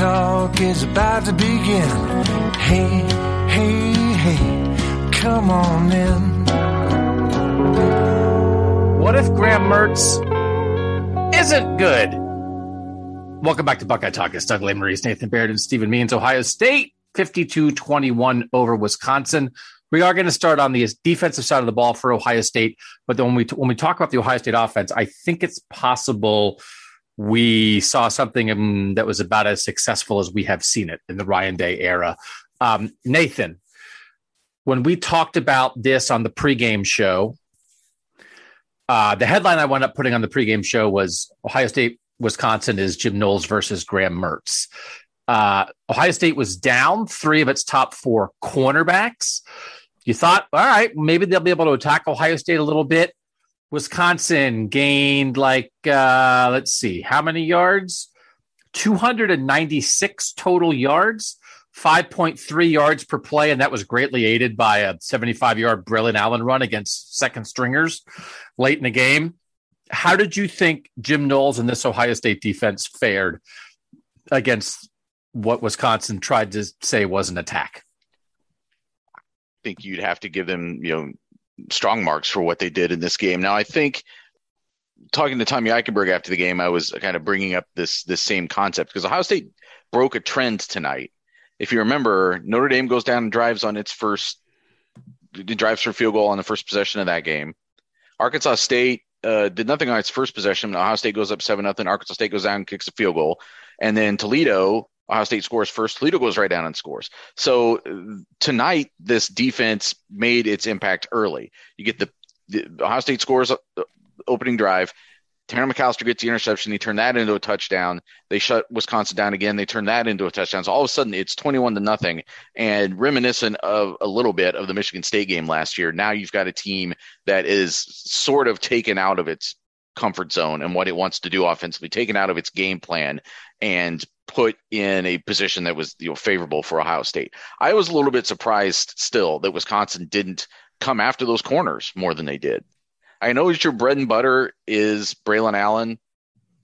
Talk is about to begin. Hey, hey, hey, come on in. What if Graham Mertz isn't good? Welcome back to Buckeye Talk. It's Doug Lesmerises, Nathan Baird, and Stephen Means. Ohio State 52 21 over Wisconsin. We are going to start on the defensive side of the ball for Ohio State, but when we when we talk about the Ohio State offense, I think it's possible we saw something that was about as successful as we have seen it in the Ryan Day era. Um, Nathan, when we talked about this on the pregame show, uh, the headline I wound up putting on the pregame show was Ohio State, Wisconsin is Jim Knowles versus Graham Mertz. Uh, Ohio State was down three of its top four cornerbacks. You thought, all right, maybe they'll be able to attack Ohio State a little bit. Wisconsin gained like, uh, let's see, how many yards? 296 total yards, 5.3 yards per play. And that was greatly aided by a 75 yard Braelon Allen run against second stringers late in the game. How did you think Jim Knowles and this Ohio State defense fared against what Wisconsin tried to say was an attack? I think you'd have to give them, you know, strong marks for what they did in this game. Now, I think talking to Tommy Eichenberg after the game, I was kind of bringing up this this same concept because Ohio State broke a trend tonight. If you remember, Notre Dame goes down and drives on its first drives for field goal on the first possession of that game. Arkansas State uh, did nothing on its first possession. Ohio State goes up seven nothing. Arkansas State goes down and kicks a field goal, and then Toledo Ohio State scores first. Toledo goes right down and scores. So tonight, this defense made its impact early. You get the, the Ohio State scores uh, opening drive. Tanner McCalister gets the interception. He turned that into a touchdown. They shut Wisconsin down again. They turned that into a touchdown. So all of a sudden, it's 21 to nothing. And reminiscent of a little bit of the Michigan State game last year, now you've got a team that is sort of taken out of its comfort zone and what it wants to do offensively, taken out of its game plan, and put in a position that was you know favorable for Ohio State. I was a little bit surprised still that Wisconsin didn't come after those corners more than they did. I know that your bread and butter is Braelon Allen,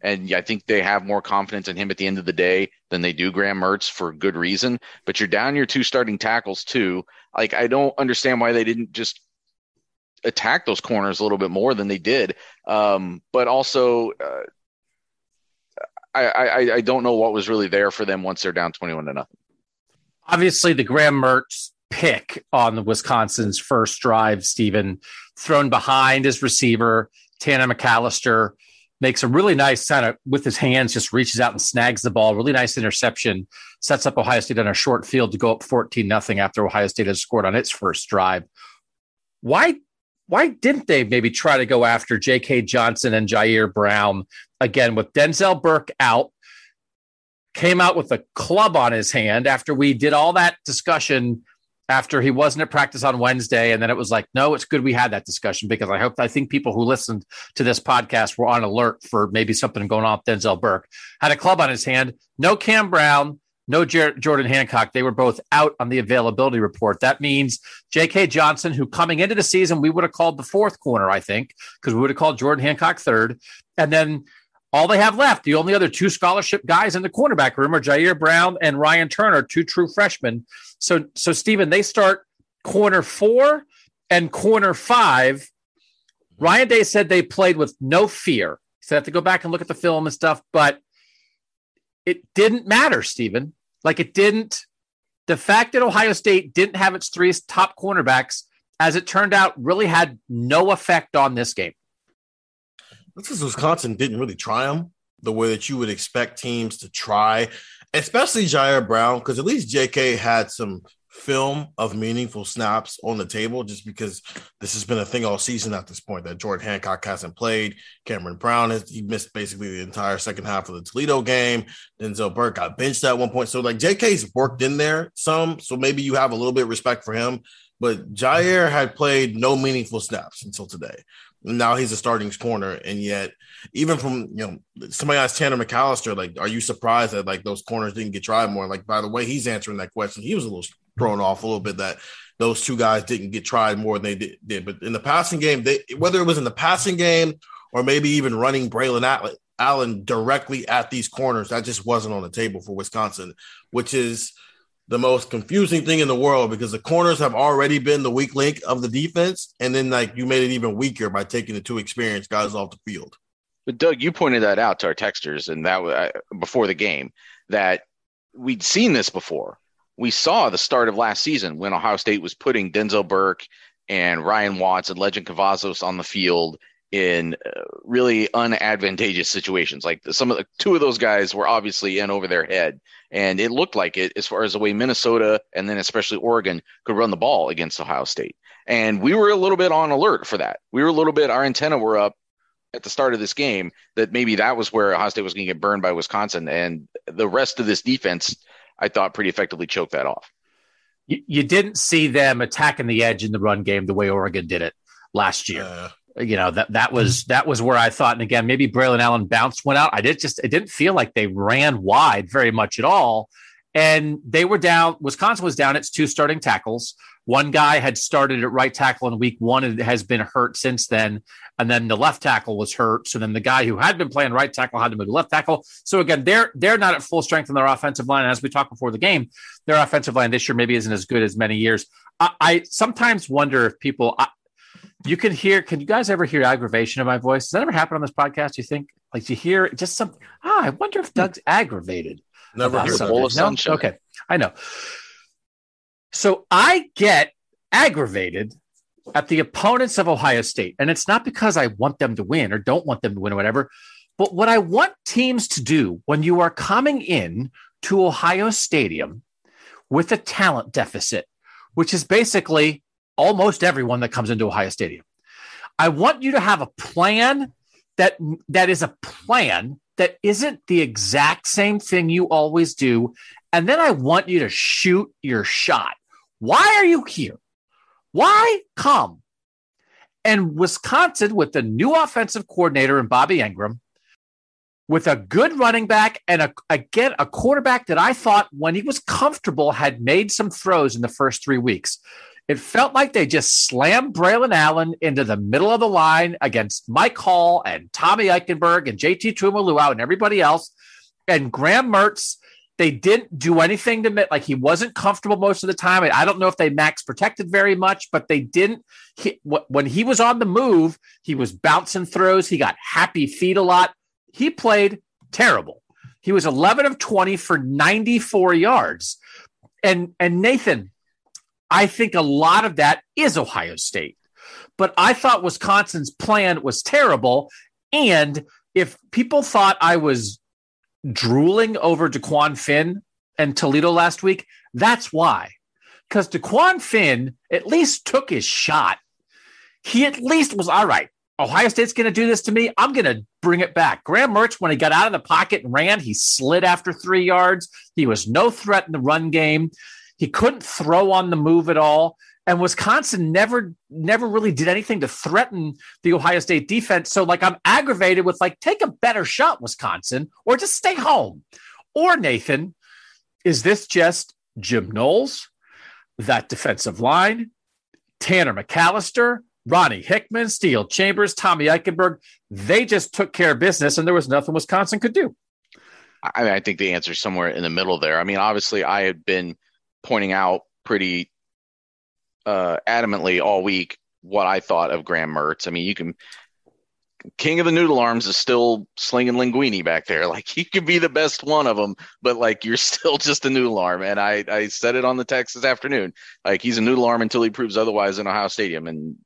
and I think they have more confidence in him at the end of the day than they do Graham Mertz for good reason. But you're down your two starting tackles too. Like I don't understand why they didn't just attack those corners a little bit more than they did. Um, but also, uh, I, I, I don't know what was really there for them once they're down 21 to nothing. Obviously, the Graham Mertz pick on the Wisconsin's first drive, Stephen, thrown behind his receiver, Tanner McCalister makes a really nice kind of with his hands, just reaches out and snags the ball. Really nice interception, sets up Ohio State on a short field to go up 14 nothing after Ohio State has scored on its first drive. Why why didn't they maybe try to go after J.K. Johnson and Jyaire Brown again with Denzel Burke out? Came out with a club on his hand after we did all that discussion after he wasn't at practice on Wednesday. And then it was like, no, it's good we had that discussion because I hope, I think people who listened to this podcast were on alert for maybe something going on with Denzel Burke. Had a club on his hand, no Cam Brown, no Jordan Hancock. They were both out on the availability report. That means J.K. Johnson, who coming into the season, we would have called the fourth corner, I think, because we would have called Jordan Hancock third. And then all they have left, the only other two scholarship guys in the cornerback room are Jyaire Brown and Ryan Turner, two true freshmen. So, so Stephen, they start corner four and corner five. Ryan Day said they played with no fear. So I have to go back and look at the film and stuff, but it didn't matter, Stephen. Like it didn't. The fact that Ohio State didn't have its three top cornerbacks, as it turned out, really had no effect on this game. Because Wisconsin didn't really try them the way that you would expect teams to try, especially Jyaire Brown, because at least JK had some film of meaningful snaps on the table just because this has been a thing all season at this point that Jordan Hancock hasn't played. Cameron Brown has he missed basically the entire second half of the Toledo game. Denzel Burke got benched at one point. So like JK's worked in there some. So maybe you have a little bit of respect for him. But Jyaire had played no meaningful snaps until today. Now he's a starting corner, and yet even from you know somebody asked Tanner McCalister, like, are you surprised that like those corners didn't get tried more? Like by the way he's answering that question, he was a little thrown off a little bit that those two guys didn't get tried more than they did. did. But in the passing game, they whether it was in the passing game or maybe even running Braelon Allen directly at these corners, that just wasn't on the table for Wisconsin, which is the most confusing thing in the world because the corners have already been the weak link of the defense, and then like you made it even weaker by taking the two experienced guys off the field. But Doug, you pointed that out to our texters, and that was uh, before the game that we'd seen this before we saw the start of last season when Ohio State was putting Denzel Burke and Ryan Watts and Lejond Cavazos on the field in uh, really unadvantageous situations. Like some of the two of those guys were obviously in over their head, and it looked like it as far as the way Minnesota and then especially Oregon could run the ball against Ohio State. And we were a little bit on alert for that. We were a little bit our antenna were up at the start of this game that maybe that was where Ohio State was going to get burned by Wisconsin, and the rest of this defense I thought pretty effectively choked that off. You, you didn't see them attacking the edge in the run game the way Oregon did it last year. Uh, you know that that was that was where I thought, and again, maybe Braelon Allen bounced went out. I did just it didn't feel like they ran wide very much at all, and they were down. Wisconsin was down its two starting tackles. One guy had started at right tackle in week one and has been hurt since then. And then the left tackle was hurt. So then the guy who had been playing right tackle had to move to left tackle. So again, they're they're not at full strength in their offensive line. And as we talked before the game, their offensive line this year maybe isn't as good as many years. I, I sometimes wonder if people I, you can hear can you guys ever hear aggravation in my voice? Does that ever happen on this podcast? You think like you hear just something? Ah, I wonder if Doug's aggravated. Never heard a bowl of sunshine. No? Okay, I know. So I get aggravated at the opponents of Ohio State. And it's not because I want them to win or don't want them to win or whatever. But what I want teams to do when you are coming in to Ohio Stadium with a talent deficit, which is basically almost everyone that comes into Ohio Stadium, I want you to have a plan that that is a plan that isn't the exact same thing you always do. And then I want you to shoot your shot. Why are you here? Why come? And Wisconsin, with the new offensive coordinator and Bobby Engram, with a good running back and a, again a quarterback that I thought when he was comfortable had made some throws in the first three weeks. It felt like they just slammed Braelon Allen into the middle of the line against Mike Hall and Tommy Eichenberg and JT Tuimoloau and everybody else. And Graham Mertz, they didn't do anything to like he wasn't comfortable most of the time. I don't know if they max protected very much, but they didn't. He, when he was on the move, he was bouncing throws. He got happy feet a lot. He played terrible. He was 11 of 20 for 94 yards. And and Nathan, I think a lot of that is Ohio State. But I thought Wisconsin's plan was terrible. And if people thought I was drooling over DeQuan Finn and Toledo last week, that's why. Because DeQuan Finn at least took his shot. He at least was all right. Ohio State's going to do this to me. I'm going to bring it back. Graham Mertz, when he got out of the pocket and ran, he slid after three yards. He was no threat in the run game. He couldn't throw on the move at all. And Wisconsin never, never really did anything to threaten the Ohio State defense. So, like, I'm aggravated with like, take a better shot, Wisconsin, or just stay home. Or Nathan, is this just Jim Knowles, that defensive line, Tanner McCalister, Ronnie Hickman, Steele Chambers, Tommy Eichenberg, they just took care of business and there was nothing Wisconsin could do. I mean, I think the answer is somewhere in the middle there. I mean, obviously, I had been pointing out pretty uh, adamantly all week what I thought of Graham Mertz. I mean, you can king of the noodle arms is still slinging linguini back there. Like he could be the best one of them, but like you're still just a noodle arm. And I I said it on the text this afternoon. Like he's a noodle arm until he proves otherwise in Ohio Stadium, and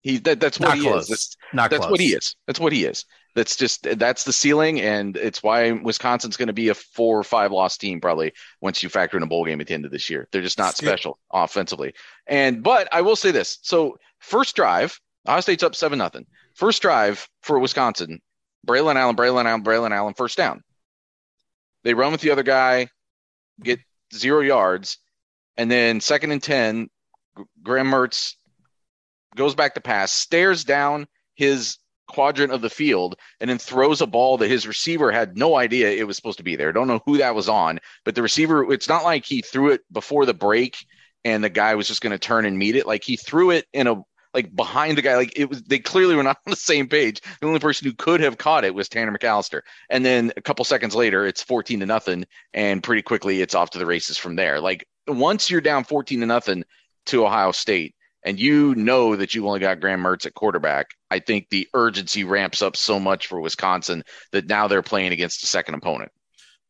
he that, that's what Not he close. is. That's, Not that's close. what he is. That's what he is. That's just that's the ceiling, and it's why Wisconsin's going to be a four or five loss team probably once you factor in a bowl game at the end of this year. They're just not special offensively. And but I will say this: so first drive, Ohio State's up seven nothing. First drive for Wisconsin, Braelon Allen, Braelon Allen, Braelon Allen, first down. They run with the other guy, get zero yards, and then second and ten, Graham Mertz goes back to pass, stares down his quadrant of the field, and then throws a ball that his receiver had no idea it was supposed to be there. Don't know who that was on, but the receiver, it's not like he threw it before the break and the guy was just going to turn and meet it. Like he threw it in a like behind the guy. Like it was, they clearly were not on the same page. The only person who could have caught it was Tanner McCalister. And then a couple seconds later, it's 14 to nothing. And pretty quickly, it's off to the races from there. Like once you're down 14 to nothing to Ohio State, and you know that you've only got Graham Mertz at quarterback, I think the urgency ramps up so much for Wisconsin that now they're playing against a second opponent.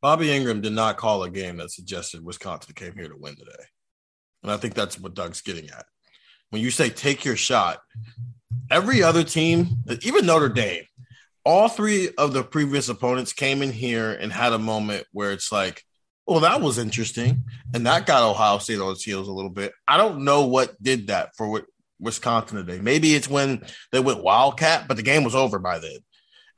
Bobby Engram did not call a game that suggested Wisconsin came here to win today. And I think that's what Doug's getting at. When you say take your shot, every other team, even Notre Dame, all three of the previous opponents came in here and had a moment where it's like, well, that was interesting. And that got Ohio State on its heels a little bit. I don't know what did that for Wi- Wisconsin today. Maybe it's when they went Wildcat, but the game was over by then.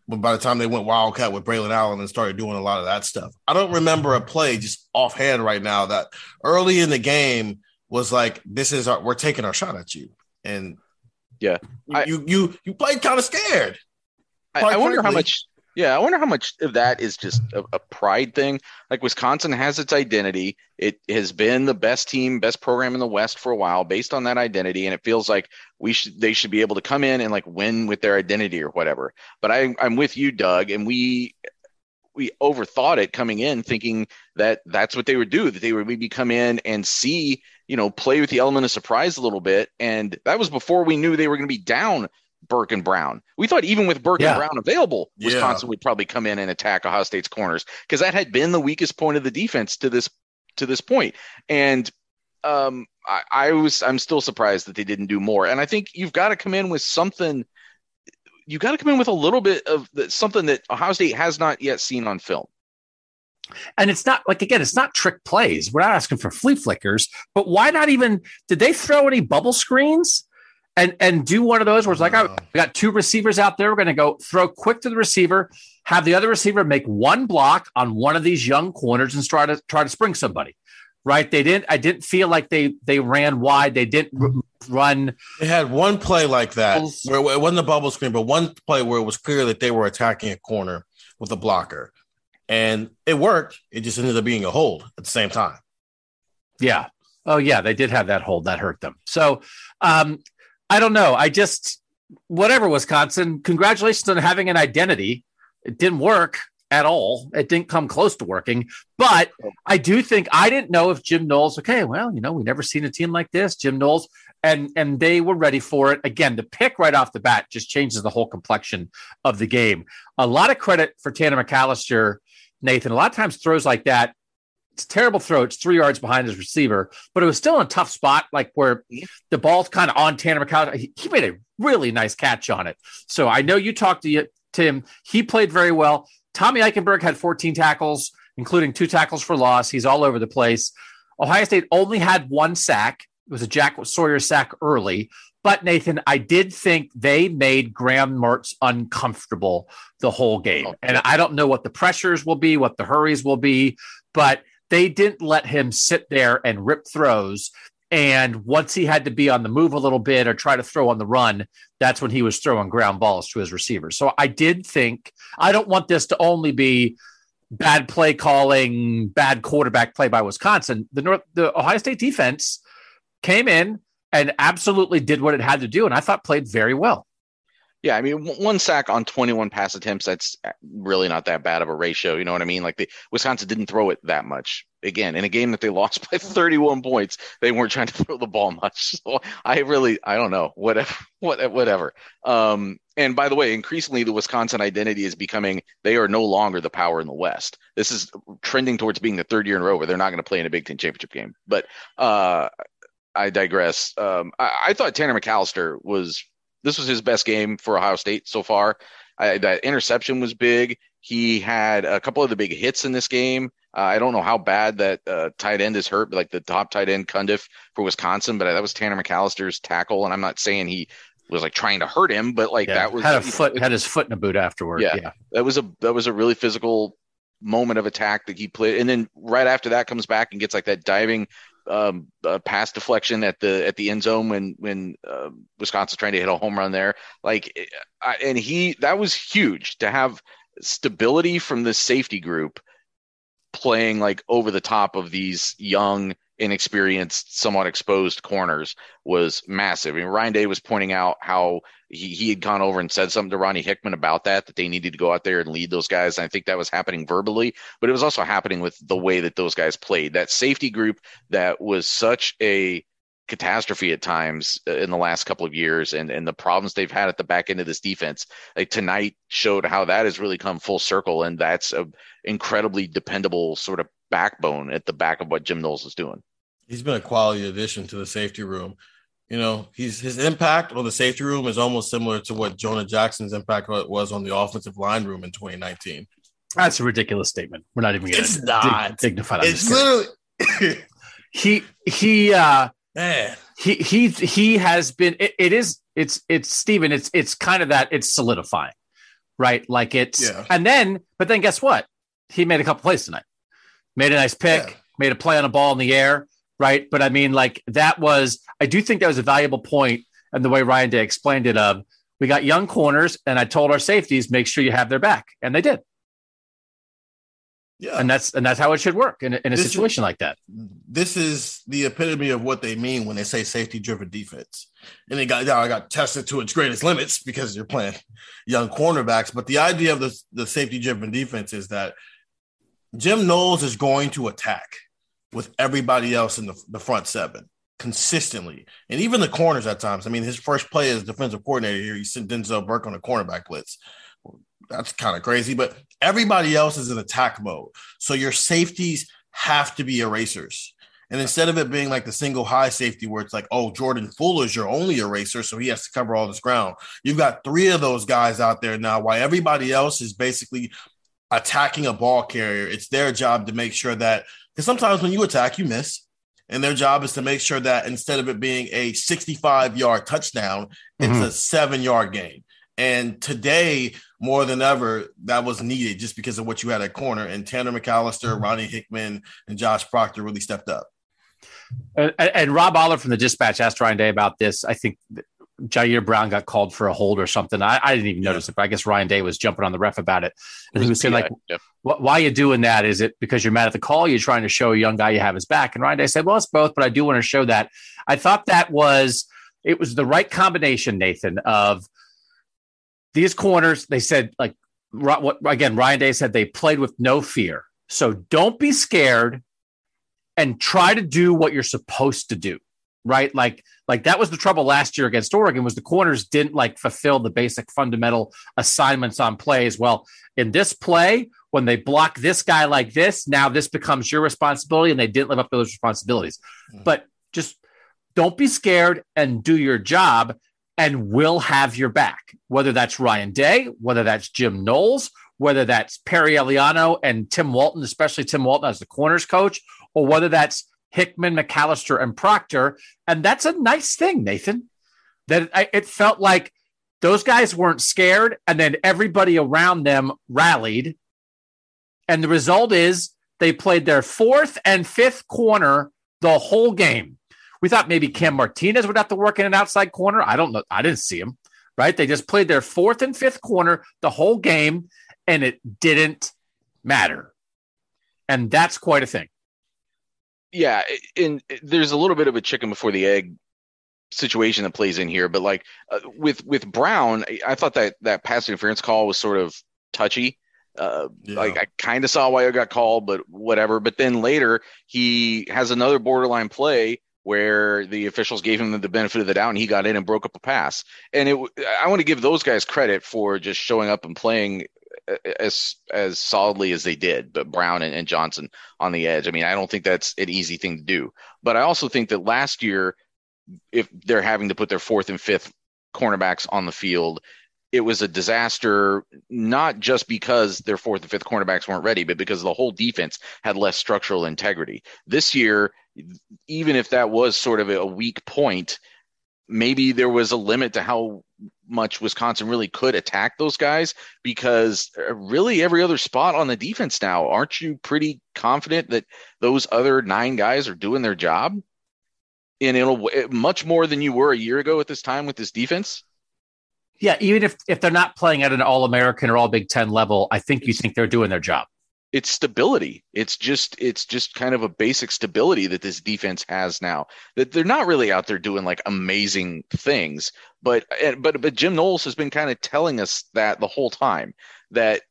But by the time they went Wildcat with Braelon Allen and started doing a lot of that stuff, I don't remember a play just offhand right now that early in the game was like, "This is our, we're taking our shot at you," and Yeah. I- you you you played kind of scared. I, I wonder how much. Yeah, I wonder how much of that is just a, a pride thing. Like Wisconsin has its identity. It has been the best team, best program in the West for a while, based on that identity, and it feels like we should they should be able to come in and like win with their identity or whatever. But I, I'm with you, Doug, and we we overthought it coming in, thinking that that's what they would do. That they would maybe come in and see, you know, play with the element of surprise a little bit, and that was before we knew they were going to be down Burke and Brown. We thought even with Burke Yeah. and Brown available, Yeah. Wisconsin would probably come in and attack Ohio State's corners because that had been the weakest point of the defense to this to this point. And um, I, I was I'm still surprised that they didn't do more. And I think you've got to come in with something. You got to come in with a little bit of the, something that Ohio State has not yet seen on film. And it's not like again, it's not trick plays. We're not asking for flea flickers, but why not even did they throw any bubble screens and and do one of those where it's like, oh, we got two receivers out there. We're gonna go throw quick to the receiver, have the other receiver make one block on one of these young corners and try to try to spring somebody. Right. They didn't I didn't feel like they they ran wide. They didn't run They had one play like that where it wasn't a bubble screen, but one play where it was clear that they were attacking a corner with a blocker, and it worked. It just ended up being a hold at the same time. Yeah. Oh, yeah. They did have that hold that hurt them. So, um, I don't know. I just, whatever, Wisconsin, congratulations on having an identity. It didn't work at all. It didn't come close to working. But I do think I didn't know if Jim Knowles, okay, well, you know, we never seen a team like this, Jim Knowles, and and they were ready for it. Again, the pick right off the bat just changes the whole complexion of the game. A lot of credit for Tanner McCalister, Nathan. A lot of times throws like that terrible throw. It's three yards behind his receiver, but it was still in a tough spot, like where the ball's kind of on Tanner McCall. He, he made a really nice catch on it. So I know you talked to you, Tim. He played very well. Tommy Eichenberg had 14 tackles, including two tackles for loss. He's all over the place. Ohio State only had one sack. It was a Jack Sawyer sack early. But Nathan, I did think they made Graham Mertz uncomfortable the whole game. Oh, and I don't know what the pressures will be, what the hurries will be, but they didn't let him sit there and rip throws. And once he had to be on the move a little bit or try to throw on the run, that's when he was throwing ground balls to his receivers. So I did think I don't want this to only be bad play calling, bad quarterback play by Wisconsin. The North, the Ohio State defense came in and absolutely did what it had to do. And I thought played very well. Yeah, I mean, one sack on 21 pass attempts, that's really not that bad of a ratio. You know what I mean? Like the Wisconsin didn't throw it that much. Again, in a game that they lost by 31 points, they weren't trying to throw the ball much. So I really, I don't know, whatever, whatever. Um, and by the way, increasingly the Wisconsin identity is becoming they are no longer the power in the West. This is trending towards being the third year in a row where they're not going to play in a Big Ten championship game. But uh, I digress. Um, I, I, thought Tanner McCalister was this was his best game for Ohio State so far. I, that interception was big. He had a couple of the big hits in this game. Uh, I don't know how bad that uh, tight end is hurt, like the top tight end Cundiff for Wisconsin, but that was Tanner McCalister's tackle. And I'm not saying he was like trying to hurt him, but like yeah, that was had a foot had his foot in a boot afterward. Yeah, yeah, that was a that was a really physical moment of attack that he played, and then right after that comes back and gets like that diving um, pass deflection at the at the end zone when when uh, Wisconsin's trying to hit a home run there. Like, I, and he that was huge to have stability from the safety group playing like over the top of these young inexperienced, somewhat exposed corners was massive. I mean, Ryan Day was pointing out how he, he had gone over and said something to Ronnie Hickman about that, that they needed to go out there and lead those guys. And I think that was happening verbally, but it was also happening with the way that those guys played. That safety group that was such a catastrophe at times uh, in the last couple of years and, and the problems they've had at the back end of this defense like tonight showed how that has really come full circle and that's a incredibly dependable sort of backbone at the back of what Jim Knowles is doing he's been a quality addition to the safety room. You know, he's his impact on the safety room is almost similar to what Jonah Jackson's impact was on the offensive line room in 2019. That's a ridiculous statement. We're not even going to not dignify It's literally he he uh Man. he he he has been it, it is it's it's Stephen it's it's kind of that it's solidifying right like it's yeah. and then but then guess what he made a couple plays tonight made a nice pick yeah. made a play on a ball in the air right? But I mean, like that was, I do think that was a valuable point, and the way Ryan Day explained it of we got young corners, and I told our safeties make sure you have their back, and they did. Yeah, and that's and that's how it should work in, in a this situation is, like that. This is the epitome of what they mean when they say safety-driven defense, and it got now I got tested to its greatest limits because you're playing young cornerbacks. But the idea of the the safety-driven defense is that Jim Knowles is going to attack with everybody else in the, the front seven consistently, and even the corners at times. I mean, his first play as defensive coordinator here, he sent Denzel Burke on a cornerback blitz. That's kind of crazy, but everybody else is in attack mode. So your safeties have to be erasers. And instead of it being like the single high safety where it's like, oh, Jordan Fuller is your only eraser, so he has to cover all this ground. You've got three of those guys out there now, while everybody else is basically attacking a ball carrier. It's their job to make sure that because sometimes when you attack, you miss. And their job is to make sure that instead of it being a 65 yard touchdown, it's mm-hmm. a seven yard game. And today, more than ever, that was needed just because of what you had at corner. And Tanner McCalister, mm-hmm. Ronnie Hickman, and Josh Proctor really stepped up. And, and Rob Oller from the Dispatch asked Ryan Day about this. I think Jyaire Brown got called for a hold or something. I, I didn't even notice yeah. it, but I guess Ryan Day was jumping on the ref about it. And he was saying, like, yeah. why are you doing that? Is it because you're mad at the call? You're trying to show a young guy you have his back? And Ryan Day said, well, it's both, but I do want to show that. I thought that was, it was the right combination, Nathan, of these corners. They said, like, what again, Ryan Day said they played with no fear. So don't be scared and try to do what you're supposed to do right? Like like that was the trouble last year against Oregon was the corners didn't like fulfill the basic fundamental assignments on plays. Well, in this play, when they block this guy like this, now this becomes your responsibility, and they didn't live up to those responsibilities. Mm-hmm. But just don't be scared and do your job, and we'll have your back. Whether that's Ryan Day, whether that's Jim Knowles, whether that's Perry Eliano and Tim Walton, especially Tim Walton as the corners coach, or whether that's Hickman, McCalister, and Proctor. And that's a nice thing, Nathan, that it felt like those guys weren't scared. And then everybody around them rallied. And the result is they played their fourth and fifth corner the whole game. We thought maybe Cam Martinez would have to work in an outside corner. I don't know. I didn't see him, right? They just played their fourth and fifth corner the whole game, and it didn't matter. And that's quite a thing yeah, and there's a little bit of a chicken before the egg situation that plays in here, but like uh, with with Brown, I thought that that pass interference call was sort of touchy. Uh, yeah. Like I kind of saw why it got called, but whatever. But then later he has another borderline play where the officials gave him the benefit of the doubt and he got in and broke up a pass. And it, I want to give those guys credit for just showing up and playing as as solidly as they did, but Brown and, and Johnson on the edge. I mean, I don't think that's an easy thing to do. But I also think that last year, if they're having to put their fourth and fifth cornerbacks on the field, it was a disaster, not just because their fourth and fifth cornerbacks weren't ready, but because the whole defense had less structural integrity. This year, even if that was sort of a weak point, maybe there was a limit to how much Wisconsin really could attack those guys because uh, really every other spot on the defense now, aren't you pretty confident that those other nine guys are doing their job? And it'll much more than you were a year ago at this time with this defense. Yeah, even if if they're not playing at an All American or All Big Ten level, I think you think they're doing their job it's stability. It's just it's just kind of a basic stability that this defense has now. That they're not really out there doing like amazing things, but but but Jim Knowles has been kind of telling us that the whole time that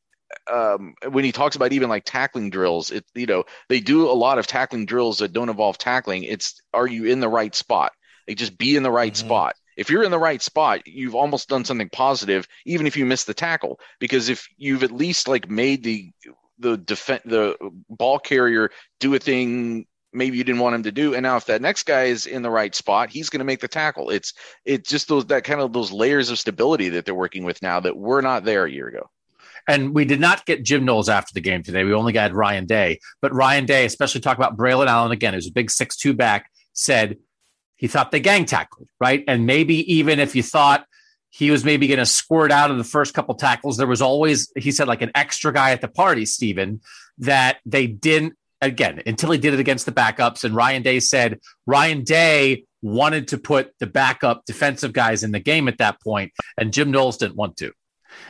um, when he talks about even like tackling drills, it you know they do a lot of tackling drills that don't involve tackling. It's are you in the right spot? They just be in the right mm-hmm. spot. If you're in the right spot, you've almost done something positive, even if you miss the tackle. Because if you've at least like made the the defense the ball carrier do a thing maybe you didn't want him to do and now if that next guy is in the right spot he's going to make the tackle it's it's just those that kind of those layers of stability that they're working with now that were not there a year ago and we did not get Jim Knowles after the game today. We only got Ryan Day. But Ryan Day, especially talk about Braelon Allen again, who's a big six-two back, said he thought they gang tackled, right? And maybe even if you thought he was maybe going to squirt out of the first couple tackles. There was always, he said, like an extra guy at the party, Stephen, that they didn't, again, until he did it against the backups. And Ryan Day said Ryan Day wanted to put the backup defensive guys in the game at that point, and Jim Knowles didn't want to.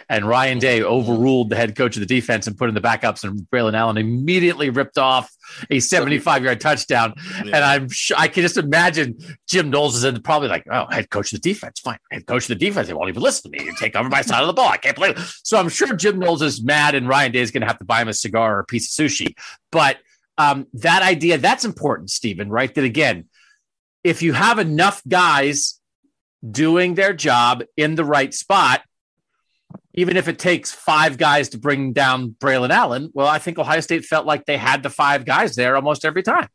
And Ryan Day overruled the head coach of the defense and put in the backups, and Braelon Allen immediately ripped off a 75 yard touchdown. Yeah. And I'm sure I can just imagine Jim Knowles is in probably like, oh, head coach of the defense, fine. Head coach of the defense, they won't even listen to me. You take over my side of the ball. I can't play. So I'm sure Jim Knowles is mad, and Ryan Day is going to have to buy him a cigar or a piece of sushi. But um, that idea, that's important, Stephen, right? That again, if you have enough guys doing their job in the right spot, even if it takes five guys to bring down Braelon Allen, well, I think Ohio State felt like they had the five guys there almost every time.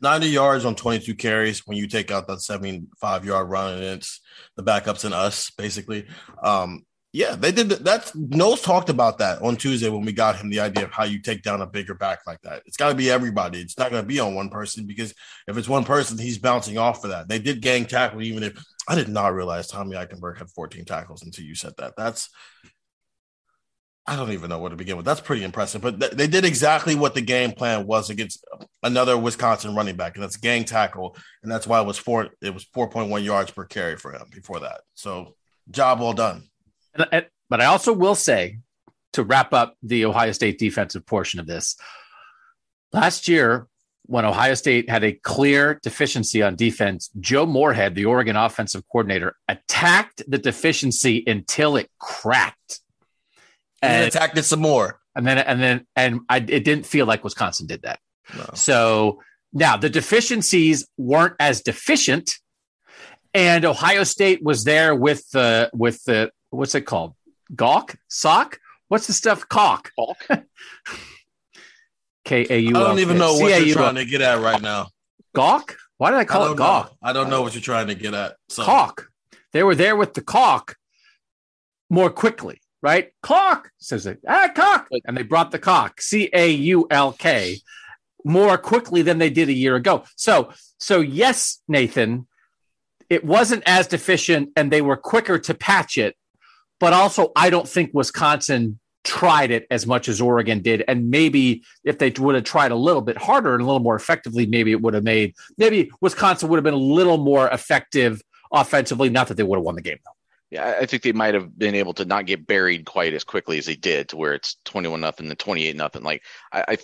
90 yards on 22 carries when you take out that 75 yard run and it's the backups and us basically. Um, yeah, they did. That's Knowles talked about that on Tuesday when we got him the idea of how you take down a bigger back like that. It's got to be everybody. It's not going to be on one person because if it's one person, he's bouncing off for that. They did gang tackle, even if I did not realize Tommy Eichenberg had 14 tackles until you said that. That's I don't even know where to begin with. That's pretty impressive. But th- they did exactly what the game plan was against another Wisconsin running back, and that's gang tackle, and that's why it was four. It was 4.1 yards per carry for him before that. So job well done. But I also will say to wrap up the Ohio State defensive portion of this last year, when Ohio State had a clear deficiency on defense, Joe Moorhead, the Oregon offensive coordinator, attacked the deficiency until it cracked. And, and attacked it some more. And then, and then, and I, it didn't feel like Wisconsin did that. No. So now the deficiencies weren't as deficient, and Ohio State was there with the with the what's it called? Gawk? Sock? What's the stuff? Caulk. Caulk. K A U. I don't even know what you're trying to get at right now. Gawk? Why did I call I it gawk? I don't know what you're trying to get at. So. Caulk. They were there with the caulk more quickly, right? Caulk says it. Ah, caulk. And they brought the caulk, C A U L K, more quickly than they did a year ago. So, so yes, Nathan, it wasn't as deficient and they were quicker to patch it. But also, I don't think Wisconsin tried it as much as Oregon did. And maybe if they would have tried a little bit harder and a little more effectively, maybe it would have made, maybe Wisconsin would have been a little more effective offensively. Not that they would have won the game, though. Yeah, I think they might have been able to not get buried quite as quickly as they did to where it's 21 nothing to 28 nothing. Like, I, I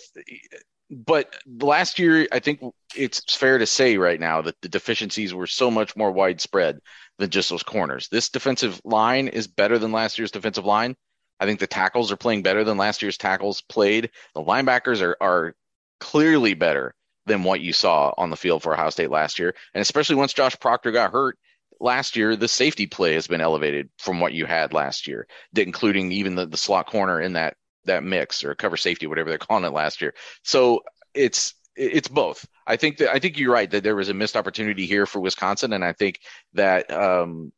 but last year, I think it's fair to say right now that the deficiencies were so much more widespread than just those corners. This defensive line is better than last year's defensive line. I think the tackles are playing better than last year's tackles played. The linebackers are are clearly better than what you saw on the field for Ohio State last year. And especially once Josh Proctor got hurt last year, the safety play has been elevated from what you had last year, including even the, the slot corner in that that mix or cover safety, whatever they're calling it last year. So it's it's both. I think that I think you're right that there was a missed opportunity here for Wisconsin, and I think that um,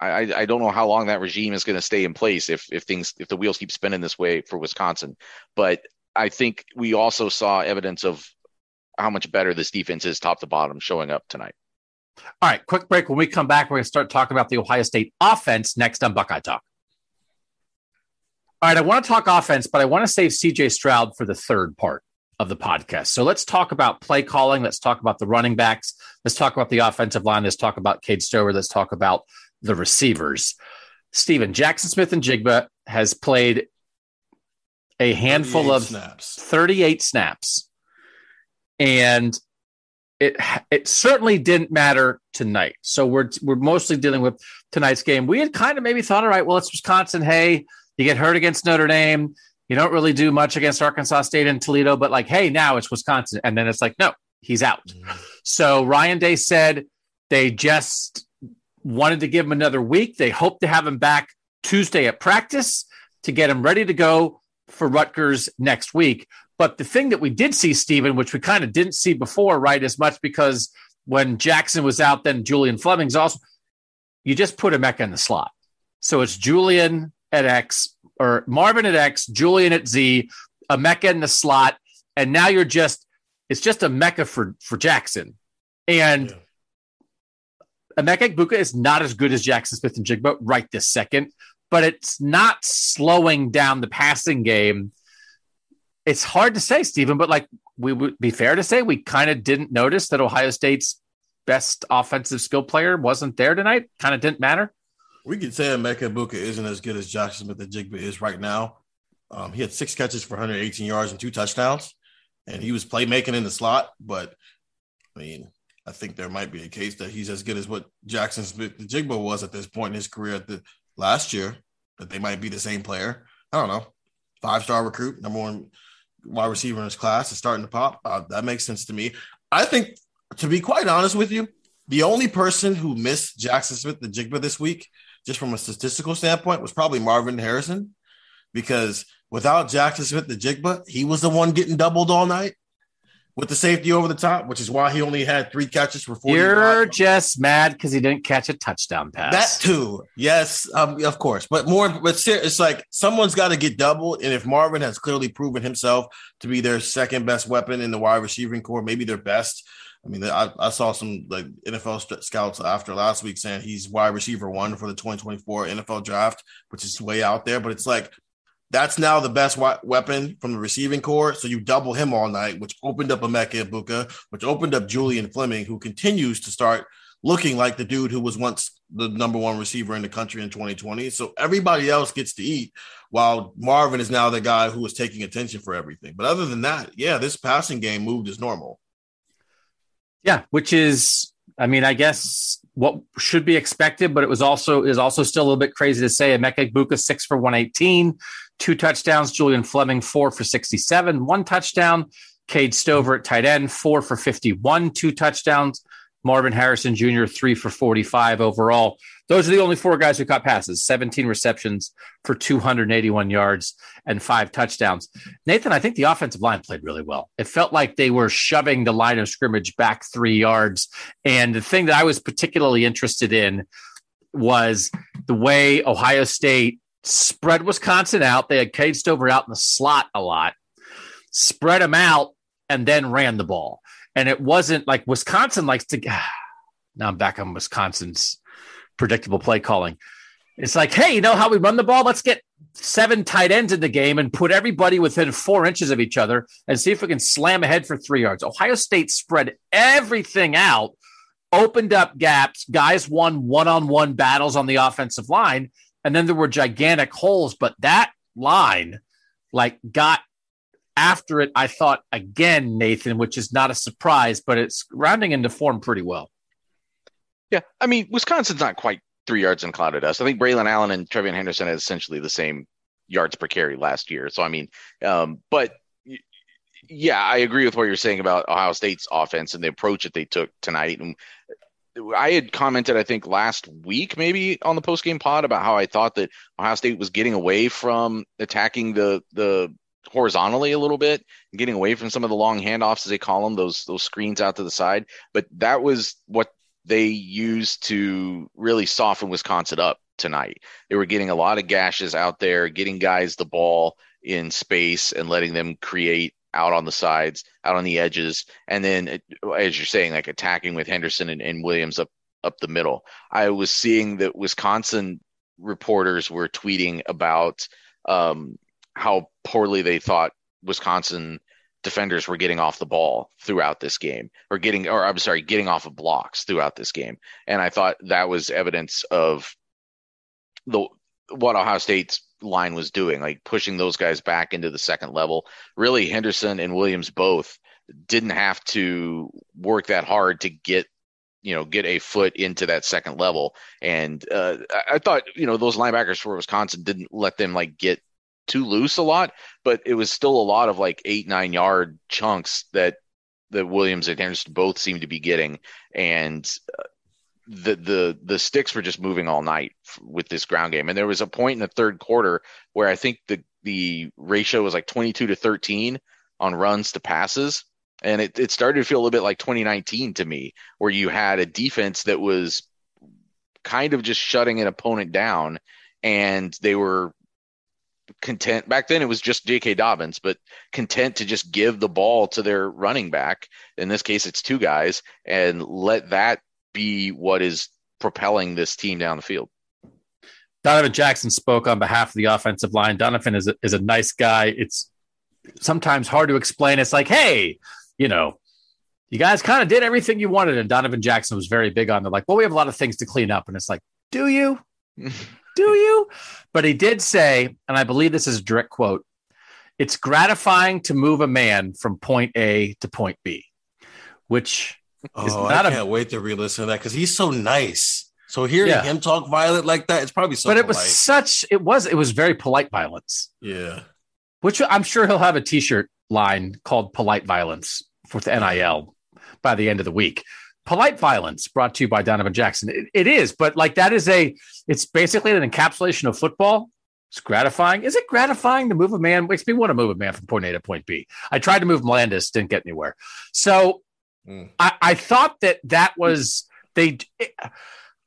I, I don't know how long that regime is going to stay in place if if things if the wheels keep spinning this way for Wisconsin. But I think we also saw evidence of how much better this defense is top to bottom showing up tonight. All right, quick break. When we come back, we're going to start talking about the Ohio State offense next on Buckeye Talk. All right, I want to talk offense, but I want to save CJ Stroud for the third part of the podcast. So let's talk about play calling. Let's talk about the running backs. Let's talk about the offensive line. Let's talk about Cade Stover. Let's talk about the receivers. Stephen Jaxon Smith-Njigba has played a handful of snaps. 38 snaps. And it it certainly didn't matter tonight. So we're we're mostly dealing with tonight's game. We had kind of maybe thought, all right, well, it's Wisconsin. Hey, you get hurt against Notre Dame. You don't really do much against Arkansas State and Toledo, but like, hey, now it's Wisconsin. And then it's like, no, he's out. Mm-hmm. So Ryan Day said they just wanted to give him another week. They hope to have him back Tuesday at practice to get him ready to go for Rutgers next week. But the thing that we did see, Stephen, which we kind of didn't see before, right, as much because when Jaxon was out, then Julian Fleming's also, you just put a Emeka in the slot. So it's Julian, at X or Marvin at X, Julian at Z, Emeka in the slot, and now you're just it's just a mecca for for Jaxon. And yeah. Emeka Egbuka is not as good as Jaxon Smith-Njigba right this second, but it's not slowing down the passing game. It's hard to say, Stephen, but like we would be fair to say we kind of didn't notice that Ohio State's best offensive skill player wasn't there tonight. Kind of didn't matter. We could say Emeka Egbuka isn't as good as Jaxon Smith-Njigba is right now. Um, he had six catches for 118 yards and two touchdowns, and he was playmaking in the slot. But I mean, I think there might be a case that he's as good as what Jaxon Smith-Njigba was at this point in his career at the last year. That they might be the same player. I don't know. Five star recruit, number one wide receiver in his class is starting to pop. Uh, that makes sense to me. I think, to be quite honest with you, the only person who missed Jaxon Smith-Njigba this week just from a statistical standpoint, was probably Marvin Harrison, because without Jaxon Smith-Njigba, he was the one getting doubled all night with the safety over the top, which is why he only had three catches for 40. You're just mad because he didn't catch a touchdown pass. That too. Yes, um, of course. But more, but it's like someone's got to get doubled. And if Marvin has clearly proven himself to be their second best weapon in the wide receiving core, maybe their best, I mean, I, I saw some like NFL scouts after last week saying he's wide receiver one for the 2024 NFL draft, which is way out there. But it's like that's now the best weapon from the receiving core. So you double him all night, which opened up Emeka Egbuka, which opened up Julian Fleming, who continues to start looking like the dude who was once the number one receiver in the country in 2020. So everybody else gets to eat while Marvin is now the guy who is taking attention for everything. But other than that, yeah, this passing game moved as normal. Yeah, which is, I mean, I guess what should be expected, but it was also is also still a little bit crazy to say. Emeka Egbuka six for one eighteen, two touchdowns. Julian Fleming four for sixty seven, one touchdown. Cade Stover at tight end four for fifty one, two touchdowns. Marvin Harrison Jr. three for forty five overall. Those are the only four guys who caught passes, 17 receptions for 281 yards and five touchdowns. Nathan, I think the offensive line played really well. It felt like they were shoving the line of scrimmage back three yards. And the thing that I was particularly interested in was the way Ohio State spread Wisconsin out. They had Cade Stover out in the slot a lot, spread them out, and then ran the ball. And it wasn't like Wisconsin likes to. Now I'm back on Wisconsin's predictable play calling. It's like, hey, you know how we run the ball? Let's get seven tight ends in the game and put everybody within four inches of each other and see if we can slam ahead for three yards. Ohio State spread everything out, opened up gaps. Guys won one on one battles on the offensive line. And then there were gigantic holes, but that line like got after it, I thought again, Nathan, which is not a surprise, but it's rounding into form pretty well. Yeah, I mean, Wisconsin's not quite three yards in cloud of dust. I think Braelon Allen and TreVeyon Henderson had essentially the same yards per carry last year. So I mean, um, but yeah, I agree with what you're saying about Ohio State's offense and the approach that they took tonight. And I had commented, I think last week, maybe on the post game pod about how I thought that Ohio State was getting away from attacking the the horizontally a little bit, getting away from some of the long handoffs as they call them, those those screens out to the side. But that was what they used to really soften Wisconsin up tonight. They were getting a lot of gashes out there, getting guys the ball in space and letting them create out on the sides, out on the edges, and then as you're saying, like attacking with Henderson and, and Williams up up the middle. I was seeing that Wisconsin reporters were tweeting about um, how poorly they thought Wisconsin defenders were getting off the ball throughout this game or getting or I'm sorry getting off of blocks throughout this game and I thought that was evidence of the what Ohio State's line was doing, like pushing those guys back into the second level. Really, Henderson and Williams both didn't have to work that hard to get you know get a foot into that second level and uh, i thought you know those linebackers for wisconsin didn't let them like get too loose a lot but it was still a lot of like eight nine yard chunks that that williams and henderson both seemed to be getting and uh, the the the sticks were just moving all night with this ground game. And there was a point in the third quarter where I think the the ratio was like 22 to 13 on runs to passes. And it, it started to feel a little bit like 2019 to me, where you had a defense that was kind of just shutting an opponent down and they were content back then it was just J.K. Dobbins, but content to just give the ball to their running back. In this case, it's two guys, and let that be what is propelling this team down the field. Donovan Jackson spoke on behalf of the offensive line. Donovan is a, is a nice guy. It's sometimes hard to explain. It's like, hey, you know, you guys kind of did everything you wanted. And Donovan Jackson was very big on the like, well, we have a lot of things to clean up. And it's like, do you? do you? But he did say, and I believe this is a direct quote it's gratifying to move a man from point A to point B, which Oh, I can't a, wait to re-listen to that because he's so nice. So hearing yeah. him talk violent like that, it's probably so. But it polite. was such. It was. It was very polite violence. Yeah. Which I'm sure he'll have a T-shirt line called "Polite Violence" for the NIL by the end of the week. Polite violence brought to you by Donovan Jackson. It, it is, but like that is a. It's basically an encapsulation of football. It's gratifying. Is it gratifying to move a man? Makes me want to move a man from point A to point B. I tried to move Landis, didn't get anywhere. So Mm. I, I thought that that was they. It,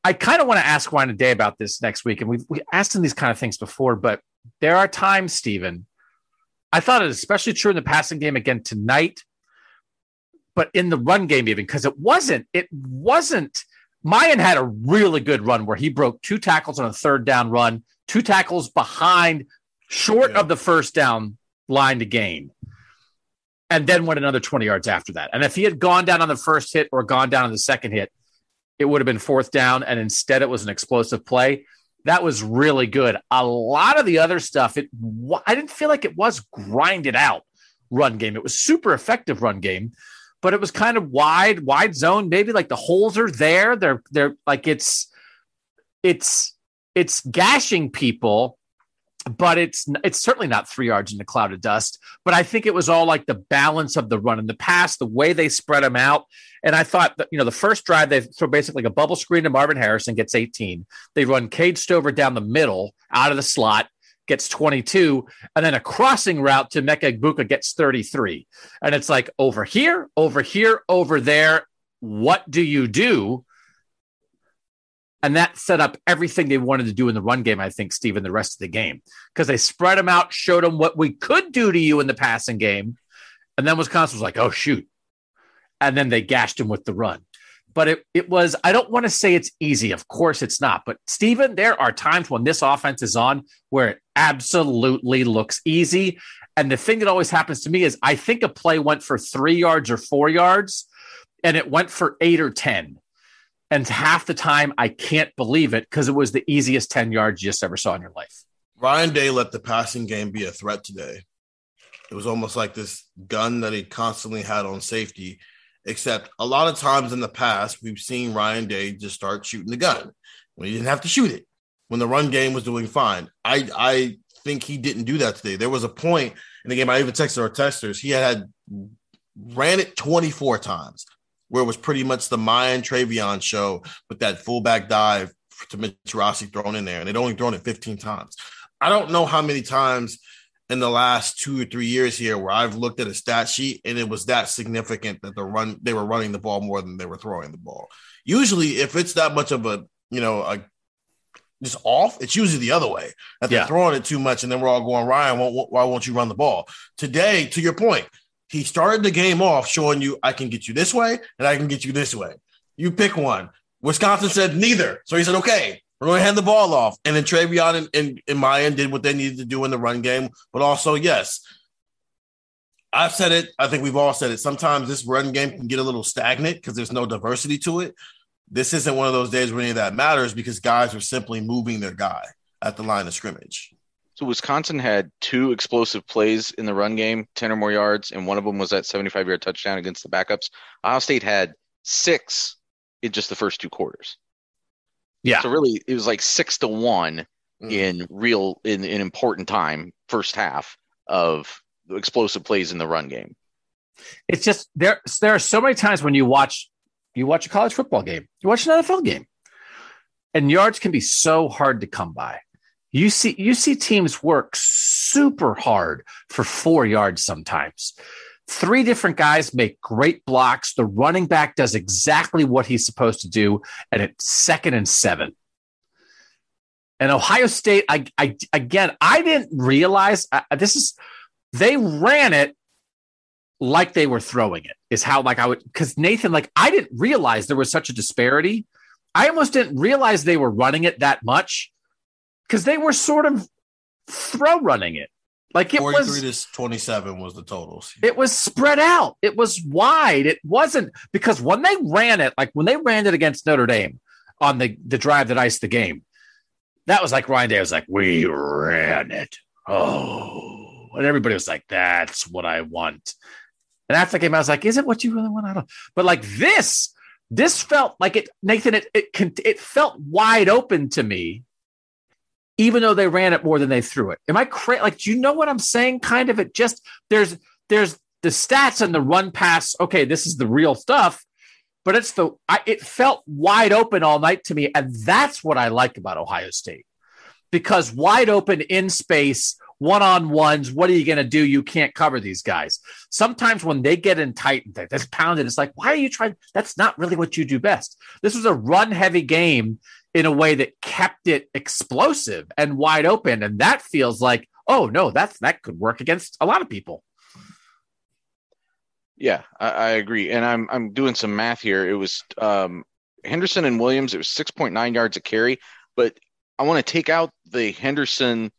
I kind of want to ask Ryan Day about this next week, and we've we asked him these kind of things before, but there are times, Stephen. I thought it especially true in the passing game again tonight, but in the run game even because it wasn't. It wasn't. Miyan had a really good run where he broke two tackles on a third down run, two tackles behind, short yeah. of the first down line to gain and then went another 20 yards after that. And if he had gone down on the first hit or gone down on the second hit, it would have been fourth down. And instead, it was an explosive play. That was really good. A lot of the other stuff, it I didn't feel like it was grinded out run game. It was super effective run game, but it was kind of wide, wide zone. Maybe like the holes are there. They're they're like it's it's it's gashing people but it's it's certainly not three yards in a cloud of dust. But I think it was all like the balance of the run in the pass, the way they spread them out. And I thought that you know the first drive they throw basically like a bubble screen to Marvin Harrison gets 18. They run Cade Stover down the middle out of the slot gets 22, and then a crossing route to Emeka Egbuka gets 33. And it's like over here, over here, over there. What do you do? And that set up everything they wanted to do in the run game, I think, Stephen, the rest of the game. Because they spread them out, showed them what we could do to you in the passing game. And then Wisconsin was like, oh, shoot. And then they gashed him with the run. But it, it was, I don't want to say it's easy. Of course it's not. But Stephen, there are times when this offense is on where it absolutely looks easy. And the thing that always happens to me is I think a play went for three yards or four yards, and it went for eight or 10 and half the time, I can't believe it because it was the easiest 10 yards you just ever saw in your life. Ryan Day let the passing game be a threat today. It was almost like this gun that he constantly had on safety. Except a lot of times in the past, we've seen Ryan Day just start shooting the gun when he didn't have to shoot it. When the run game was doing fine, I I think he didn't do that today. There was a point in the game. I even texted our testers. He had ran it 24 times, where it was pretty much the Miyan TreVeyon show with that fullback dive to Mitch Rossi thrown in there, and they'd only thrown it 15 times. I don't know how many times in the last two or three years here where I've looked at a stat sheet and it was that significant that the run they were running the ball more than they were throwing the ball. Usually, if it's that much of a you know a just off, it's usually the other way that they're Yeah. throwing it too much, and then we're all going Ryan. Why won't you run the ball today? To your point, he started the game off showing you I can get you this way and I can get you this way. You pick one. Wisconsin said neither, so he said okay. We're going to hand the ball off. And then TreVeyon and, and, and Miyan did what they needed to do in the run game. But also, yes, I've said it. I think we've all said it. Sometimes this run game can get a little stagnant because there's no diversity to it. This isn't one of those days where any of that matters because guys are simply moving their guy at the line of scrimmage. So Wisconsin had two explosive plays in the run game, 10 or more yards, and one of them was that 75 yard touchdown against the backups. Ohio State had six in just the first two quarters. Yeah. So really it was like six to one Mm. in real in, in important time, first half of explosive plays in the run game. it's just there there are so many times when you watch you watch a college football game you watch an nfl game and yards can be so hard to come by you see you see teams work super hard for four yards sometimes. Three different guys make great blocks. The running back does exactly what he's supposed to do and it's second and seven. And ohio state i, I again i didn't realize uh, this is they ran it like they were throwing it is how like I would because Nathan like I didn't realize there was such a disparity. I almost didn't realize they were running it that much because they were sort of throw running it. Like it 43 was to 27 was the totals. it was spread out. It was wide. It wasn't because when they ran it, like when they ran it against Notre Dame on the the drive that iced the game, that was like Ryan Day was like, "We ran it." Oh, and everybody was like, "That's what I want." And after the game, I was like, "Is it what you really want?" I don't. But like this, this felt like it, Nathan. It it it felt wide open to me, even though they ran it more than they threw it. Am I crazy? Like, do you know what I'm saying? Kind of. It just there's there's the stats and the run pass. Okay, this is the real stuff. But it's the I, it felt wide open all night to me, and that's what I like about Ohio State because wide open in space, one on ones. What are you going to do? You can't cover these guys. Sometimes when they get in tight and that's pounded, it's like, why are you trying? That's not really what you do best. This was a run heavy game in a way that kept it explosive and wide open, and that feels like, oh no, that's that could work against a lot of people. Yeah, I, I agree. And I'm I'm doing some math here. It was um, Henderson and Williams. It was 6.9 yards a carry, but I want to take out the Henderson,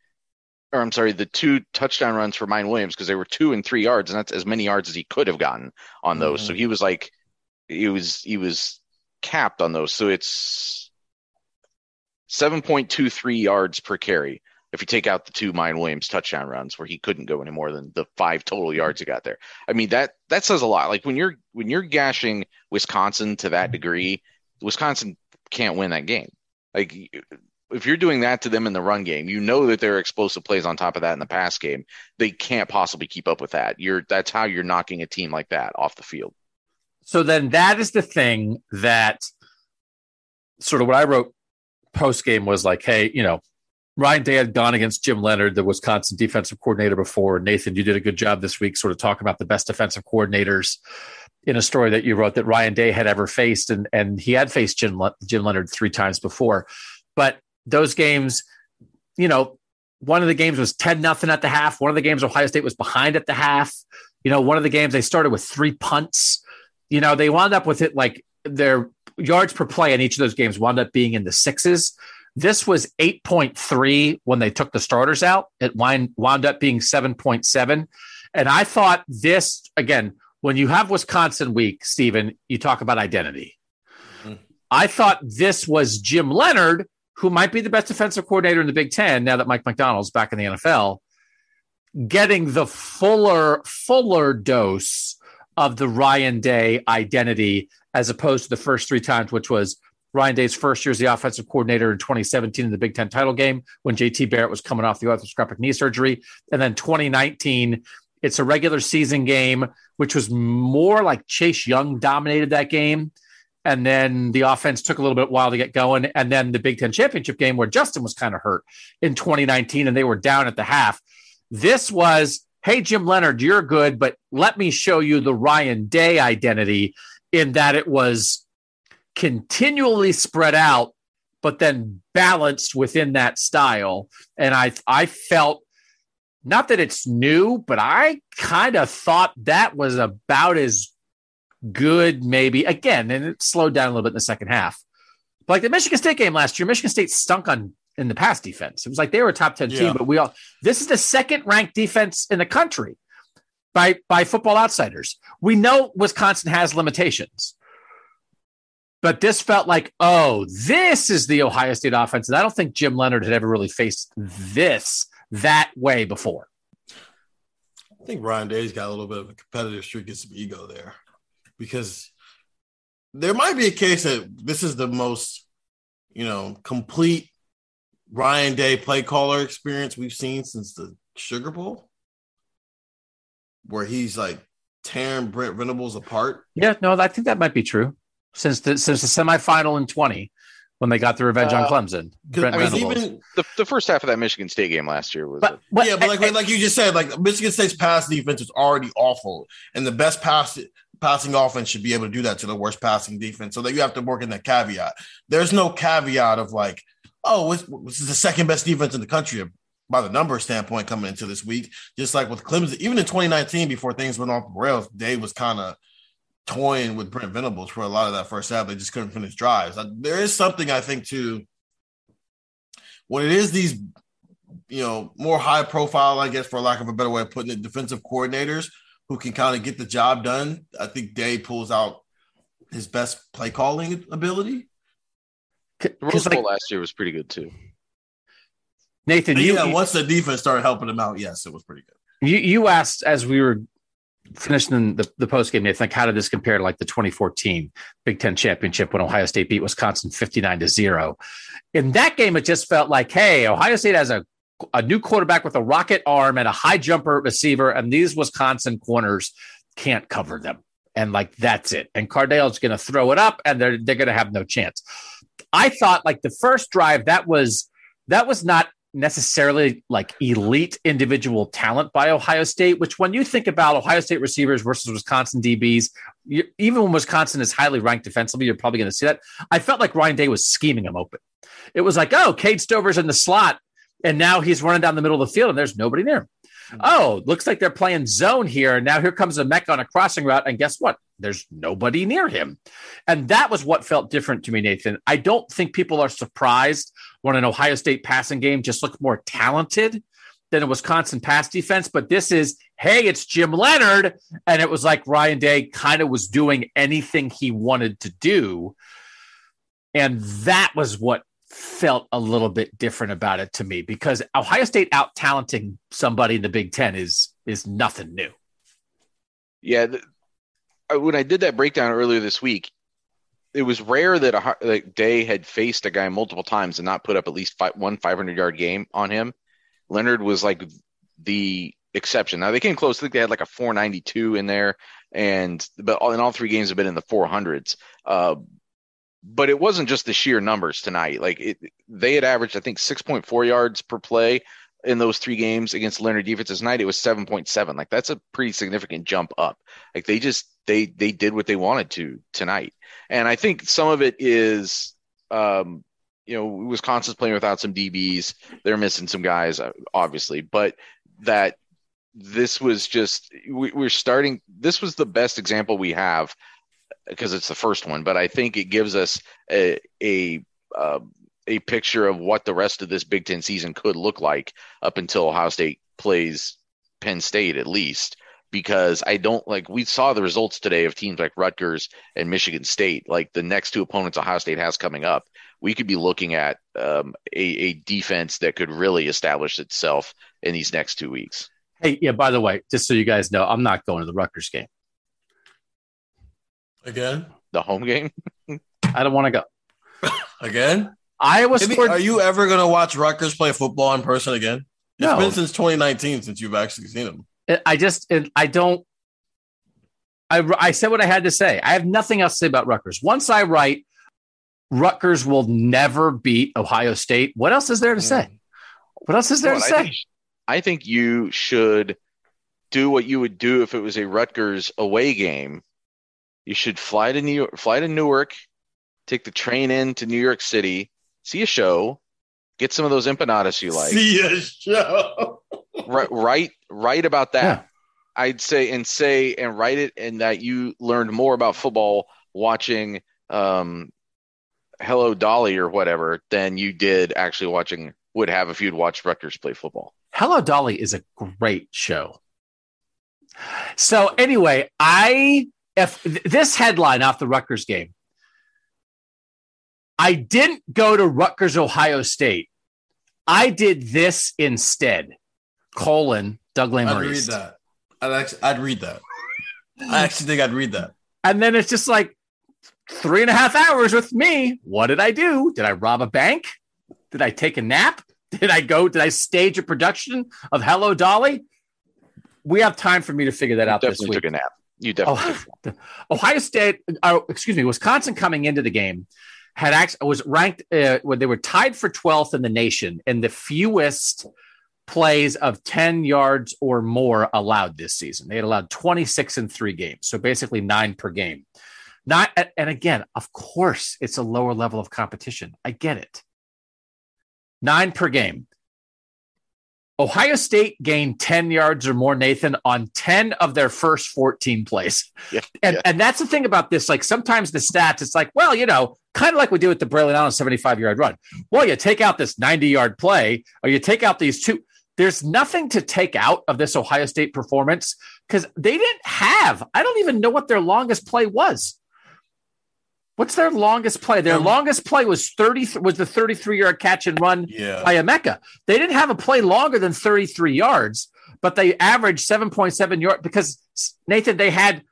or I'm sorry, the two touchdown runs for Miyan Williams because they were two and three yards, and that's as many yards as he could have gotten on those. So he was like, he was he was capped on those. So it's 7.23 yards per carry if you take out the two Miyan Williams touchdown runs where he couldn't go any more than the five total mm-hmm. yards he got there. I mean that that says a lot. Like when you're when you're gashing Wisconsin to that mm-hmm. degree, Wisconsin can't win that game. Like if you're doing that to them in the run game, you know that there are explosive plays on top of that in the pass game. They can't possibly keep up with that. You're that's how you're knocking a team like that off the field. So then that is the thing that sort of what I wrote post game was like, hey, you know, Ryan Day had gone against Jim Leonhard, the Wisconsin defensive coordinator before. Nathan, you did a good job this week, sort of talking about the best defensive coordinators in a story that you wrote that Ryan Day had ever faced, and and he had faced Jim Le- Jim Leonhard three times before, but those games, you know, one of the games was ten nothing at the half. One of the games Ohio State was behind at the half. You know, one of the games they started with three punts. You know, they wound up with it like their yards per play in each of those games wound up being in the sixes. This was 8.3 when they took the starters out. It wind, wound up being 7.7. And I thought this, again, when you have Wisconsin week, Stephen, you talk about identity. Mhm. I thought this was Jim Leonhard, who might be the best defensive coordinator in the Big Ten now that Mike Macdonald's back in the NFL. getting the fuller, fuller dose of the Ryan Day identity as opposed to the first three times, which was Ryan Day's first year as the offensive coordinator in 2017 in the Big Ten title game when JT Barrett was coming off the arthroscopic knee surgery. And then 2019, it's a regular season game, which was more like Chase Young dominated that game. And then the offense took a little bit while to get going. And then the Big Ten championship game where Justin was kind of hurt in 2019 and they were down at the half. This was, hey, Jim Leonhard, you're good, but let me show you the Ryan Day identity in that it was continually spread out, but then balanced within that style. And I I felt not that it's new, but I kind of thought that was about as good, maybe again, and it slowed down a little bit in the second half. But like the Michigan State game last year, Michigan State stunk on in the past defense. It was like they were a top 10 yeah. team, but we all this is the second ranked defense in the country by by football outsiders. We know Wisconsin has limitations. But this felt like, oh, this is the Ohio State offense. And I don't think Jim Leonhard had ever really faced this that way before. I think Ryan Day's got a little bit of a competitive streak and some ego there because there might be a case that this is the most, you know, complete Ryan Day play caller experience we've seen since the Sugar Bowl, where he's like tearing Brent Venables apart. Yeah, no, I think that might be true since the since the semifinal in twenty when they got the revenge uh, on Clemson. Brent I mean, even the, the first half of that Michigan State game last year was. But, but yeah, but like I, like you just said, like Michigan State's pass defense is already awful, and the best pass passing offense should be able to do that to the worst passing defense. So that you have to work in that caveat. There's no caveat of like, oh, this is the second best defense in the country by the number standpoint coming into this week. Just like with Clemson, even in 2019, before things went off the rails, Dave was kind of toying with Brent Venables for a lot of that first half. They just couldn't finish drives. Uh, there is something I think too. When it is these, you know, more high profile, I guess, for lack of a better way of putting it, defensive coordinators who can kind of get the job done. I think Day pulls out his best play calling ability. The Rose Bowl like, last year was pretty good too. Nathan, you, yeah, once the defense started helping him out, yes, it was pretty good. You you asked as we were finishing the, the post game, they think, how did this compare to like the 2014 Big Ten championship when Ohio State beat Wisconsin 59 to zero? In that game, it just felt like, hey, Ohio State has a, a new quarterback with a rocket arm and a high jumper receiver, and these Wisconsin corners can't cover them. And like, that's it. And Cardale's going to throw it up and they're, they're going to have no chance. I thought like the first drive, that was, that was not necessarily like elite individual talent by Ohio State, which when you think about Ohio State receivers versus Wisconsin DBs, you, even when Wisconsin is highly ranked defensively, you're probably going to see that. I felt like Ryan Day was scheming him open. It was like, oh, Cade Stover's in the slot, and now he's running down the middle of the field, and there's nobody. Mm-hmm. Oh, looks like they're playing zone here. Now here comes Emeka on a crossing route, and guess what? There's nobody near him. And that was what felt different to me, Nathan. I don't think people are surprised when an Ohio State passing game just looked more talented than a Wisconsin pass defense. But this is, hey, it's Jim Leonhard. And it was like Ryan Day kind of was doing anything he wanted to do. And that was what felt a little bit different about it to me because Ohio State out talenting somebody in the Big Ten is is nothing new. Yeah, the, when I did that breakdown earlier this week, it was rare that a like Day had faced a guy multiple times and not put up at least five, one 500 yard game on him. Leonhard was like the exception. Now they came close. I think they had like a 492 in there, and but all, in all three games have been in the 400s. Uh, but it wasn't just the sheer numbers tonight. Like it, they had averaged, I think, 6.4 yards per play in those three games against Leonhard defenses tonight. It was 7.7. Like that's a pretty significant jump up. Like they just they they did what they wanted to tonight, and I think some of it is. Um, you know, Wisconsin's playing without some DBs. They're missing some guys, uh, obviously, but that this was just we, we're starting. This was the best example we have because it's the first one, but I think it gives us a a uh, a picture of what the rest of this Big Ten season could look like up until Ohio State plays Penn State at least. Because I don't like we saw the results today of teams like Rutgers and Michigan State, like the next two opponents Ohio State has coming up. We could be looking at um, a, a defense that could really establish itself in these next two weeks. Hey, yeah, by the way, just so you guys know, I'm not going to the Rutgers game. Again? The home game? I don't want to go. Again? Iowa Maybe- scored. are you ever going to watch Rutgers play football in person again? It's No. been since 2019 since you've actually seen them. I just, I don't. I, I said what I had to say. I have nothing else to say about Rutgers. Once I write, Rutgers will never beat Ohio State. What else is there to say? Mm. What else is there Well, to I say? think, I think you should do what you would do if it was a Rutgers away game. You should fly to New York, fly to Newark, take the train in to New York City, see a show, get some of those empanadas you like. See a show. Ri- write write about that. Yeah. I'd say and say and write it and that you learned more about football watching um Hello Dolly or whatever than you did actually watching would have if you'd watched Rutgers play football. Hello Dolly is a great show. So anyway, I if this headline off the Rutgers game, I didn't go to Rutgers, Ohio State. I did this instead. Colon Doug I'd read that. I'd actually, I'd read that. I actually think I'd read that. And then it's just like three and a half hours with me. What did I do? Did I rob a bank? Did I take a nap? Did I go? Did I stage a production of Hello Dolly? We have time for me to figure that out this definitely week. took a nap. You definitely Oh, Ohio State, uh, excuse me, Wisconsin coming into the game had actually was ranked uh, when they were tied for 12th in the nation and the fewest plays of 10 yards or more allowed this season. They had allowed 26 in three games, so basically nine per game. Not and again, of course, it's a lower level of competition. I get it. Nine per game. Ohio State gained 10 yards or more, Nathan, on 10 of their first 14 plays. Yeah, And, yeah. and that's the thing about this. Like sometimes the stats, it's like, well, you know, kind of like we do with the Braelon Allen 75 yard run. Well, you take out this 90 yard play or you take out these two. There's nothing to take out of this Ohio State performance because they didn't have, I don't even know what their longest play was. What's their longest play? Their Um, longest play was 30 was the 33 yard catch and run Yeah. by Emeka. They didn't have a play longer than 33 yards, but they averaged 7.7 yards because Nathan, they had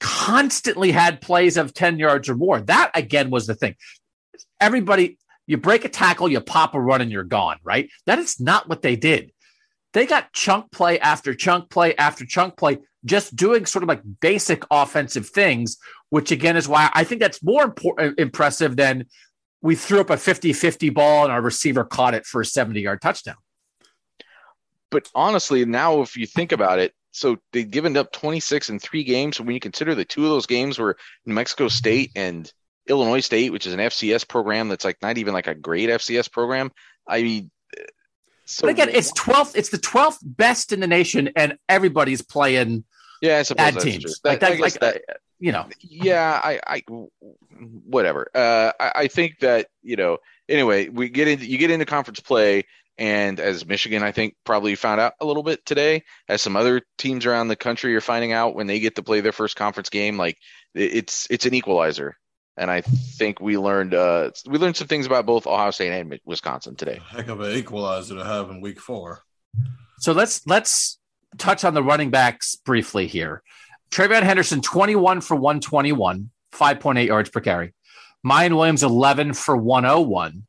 constantly had plays of 10 yards or more. That again was the thing. Everybody, you break a tackle, you pop a run, and you're gone, right? That is not what they did. They got chunk play after chunk play after chunk play, just doing sort of like basic offensive things, which again is why I think that's more important, impressive than we threw up a 50 50 ball and our receiver caught it for a 70 yard touchdown. But honestly, now if you think about it, so they've given up 26 in three games. So when you consider the two of those games were New Mexico State and Illinois State, which is an FCS program that's like not even like a great FCS program. I mean, so But again, it's 12th, it's the 12th best in the nation, and everybody's playing yeah, I suppose bad that's teams. true. Like That- that, like, that- uh, you know, yeah, I, I, whatever. Uh, I, I think that you know. Anyway, we get into you get into conference play, and as Michigan, I think probably found out a little bit today, as some other teams around the country are finding out when they get to play their first conference game, like it's it's an equalizer. And I think we learned uh, we learned some things about both Ohio State and Wisconsin today. Heck of an equalizer to have in week four. So let's let's touch on the running backs briefly here. TreVeyon Henderson, 21 for 121, 5.8 yards per carry. Miyan Williams, 11 for 101,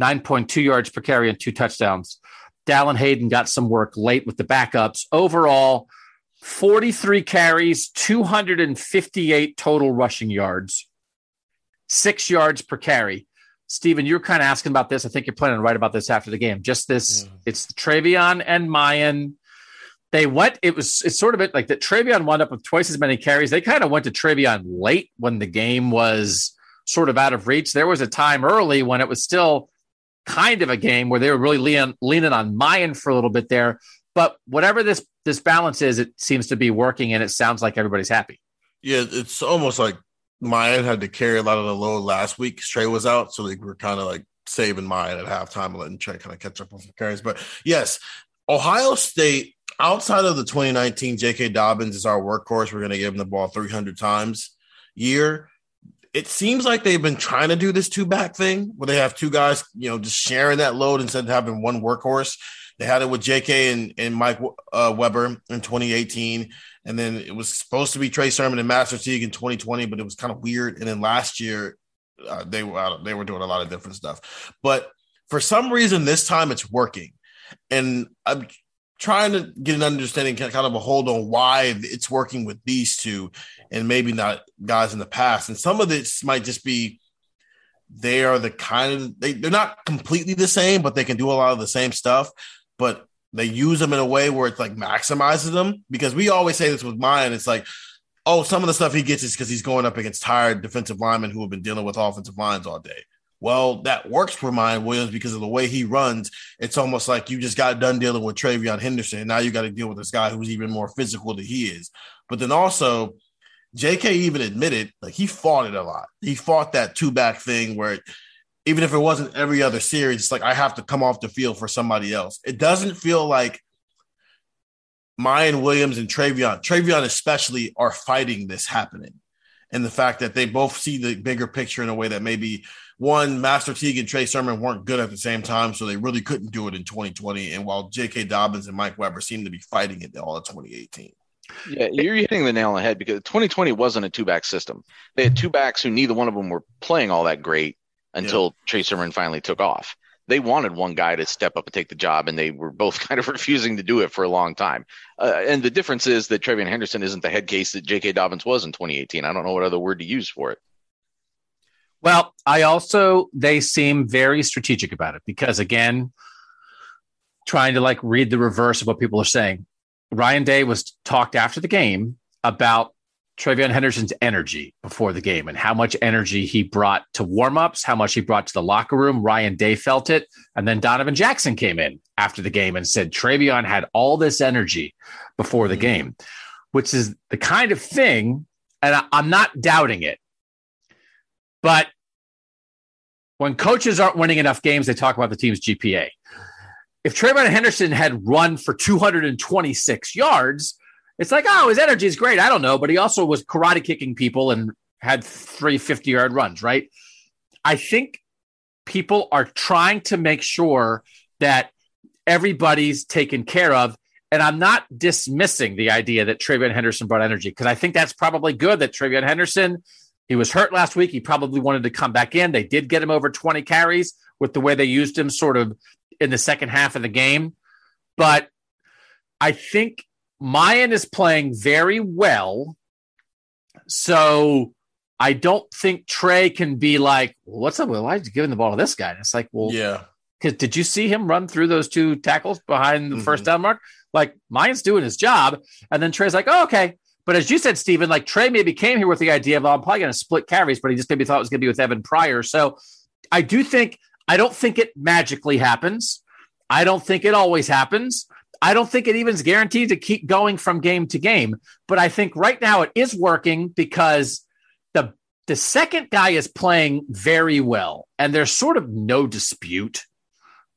9.2 yards per carry and two touchdowns. Dallan Hayden got some work late with the backups. Overall, 43 carries, 258 total rushing yards, six yards per carry. Stephen, you're kind of asking about this. I think you're planning to write about this after the game. Just this, Yeah. it's TreVeyon and Miyan. They went, it was, it's sort of it like that TreVeyon wound up with twice as many carries. They kind of went to TreVeyon late when the game was sort of out of reach. There was a time early when it was still kind of a game where they were really leaning, leaning on Miyan for a little bit there. But whatever this this balance is, it seems to be working, and it sounds like everybody's happy. Yeah, it's almost like Miyan had to carry a lot of the load last week. Trey was out, so they were kind of like saving Miyan at halftime and letting Trey kind of catch up on some carries. But yes, Ohio State, outside of the 2019 J.K. Dobbins is our workhorse. We're going to give him the ball 300 times year. It seems like they've been trying to do this two back thing where they have two guys, you know, just sharing that load instead of having one workhorse. They had it with J.K. and, and Mike uh, Weber in 2018, and then it was supposed to be Trey Sermon and Master Teague in 2020, but it was kind of weird. And then last year, uh, they were they were doing a lot of different stuff, but for some reason this time it's working, and I'm trying to get an understanding, kind of a hold on why it's working with these two, and maybe not guys in the past. And some of this might just be they are the kind of they, they're not completely the same, but they can do a lot of the same stuff. But they use them in a way where it's like maximizes them because we always say this with Miyan. It's like, oh, some of the stuff he gets is because he's going up against tired defensive linemen who have been dealing with offensive lines all day. Well, that works for Miyan Williams because of the way he runs. It's almost like you just got done dealing with TreVeyon Henderson. And now you got to deal with this guy who's even more physical than he is. But then also, JK even admitted like he fought it a lot. He fought that two back thing where even if it wasn't every other series, it's like I have to come off the field for somebody else. It doesn't feel like Miyan Williams and TreVeyon, TreVeyon especially, are fighting this happening. And the fact that they both see the bigger picture in a way that maybe one, Master Teague and Trey Sermon weren't good at the same time, so they really couldn't do it in 2020. And while J.K. Dobbins and Mike Weber seemed to be fighting it all of 2018. Yeah, you're hitting the nail on the head because 2020 wasn't a two back system. They had two backs who neither one of them were playing all that great until yeah. Trey Sermon finally took off. They wanted one guy to step up and take the job, and they were both kind of refusing to do it for a long time. Uh, and the difference is that TreVeyon Henderson isn't the head case that J.K. Dobbins was in 2018. I don't know what other word to use for it. Well, I also they seem very strategic about it because again, trying to like read the reverse of what people are saying. Ryan Day was talked after the game about TreVeyon Henderson's energy before the game and how much energy he brought to warmups, how much he brought to the locker room. Ryan Day felt it. And then Donovan Jackson came in after the game and said TreVeyon had all this energy before the mm-hmm. game, which is the kind of thing, and I, I'm not doubting it. But when coaches aren't winning enough games, they talk about the team's GPA if TreVeyon Henderson had run for 226 yards, it's like, oh, his energy is great. I don't know, but he also was karate kicking people and had three 50 yard runs, right? I think people are trying to make sure that everybody's taken care of. And I'm not dismissing the idea that TreVeyon Henderson brought energy because I think that's probably good that TreVeyon Henderson, he was hurt last week. He probably wanted to come back in. They did get him over 20 carries with the way they used him sort of in the second half of the game. But I think Miyan is playing very well. So I don't think Trey can be like, well, what's up? Why are you giving the ball to this guy? And it's like, well, yeah. Because did you see him run through those two tackles behind the mm-hmm. first down mark? Like Miyan's doing his job. And then Trey's like, oh, okay. But as you said, Stephen, like Trey maybe came here with the idea of, oh, I'm probably going to split carries, but he just maybe thought it was going to be with Evan Pryor. So I do think I don't think it magically happens. I don't think it always happens. I don't think it even is guaranteed to keep going from game to game. But I think right now it is working because the the second guy is playing very well, and there's sort of no dispute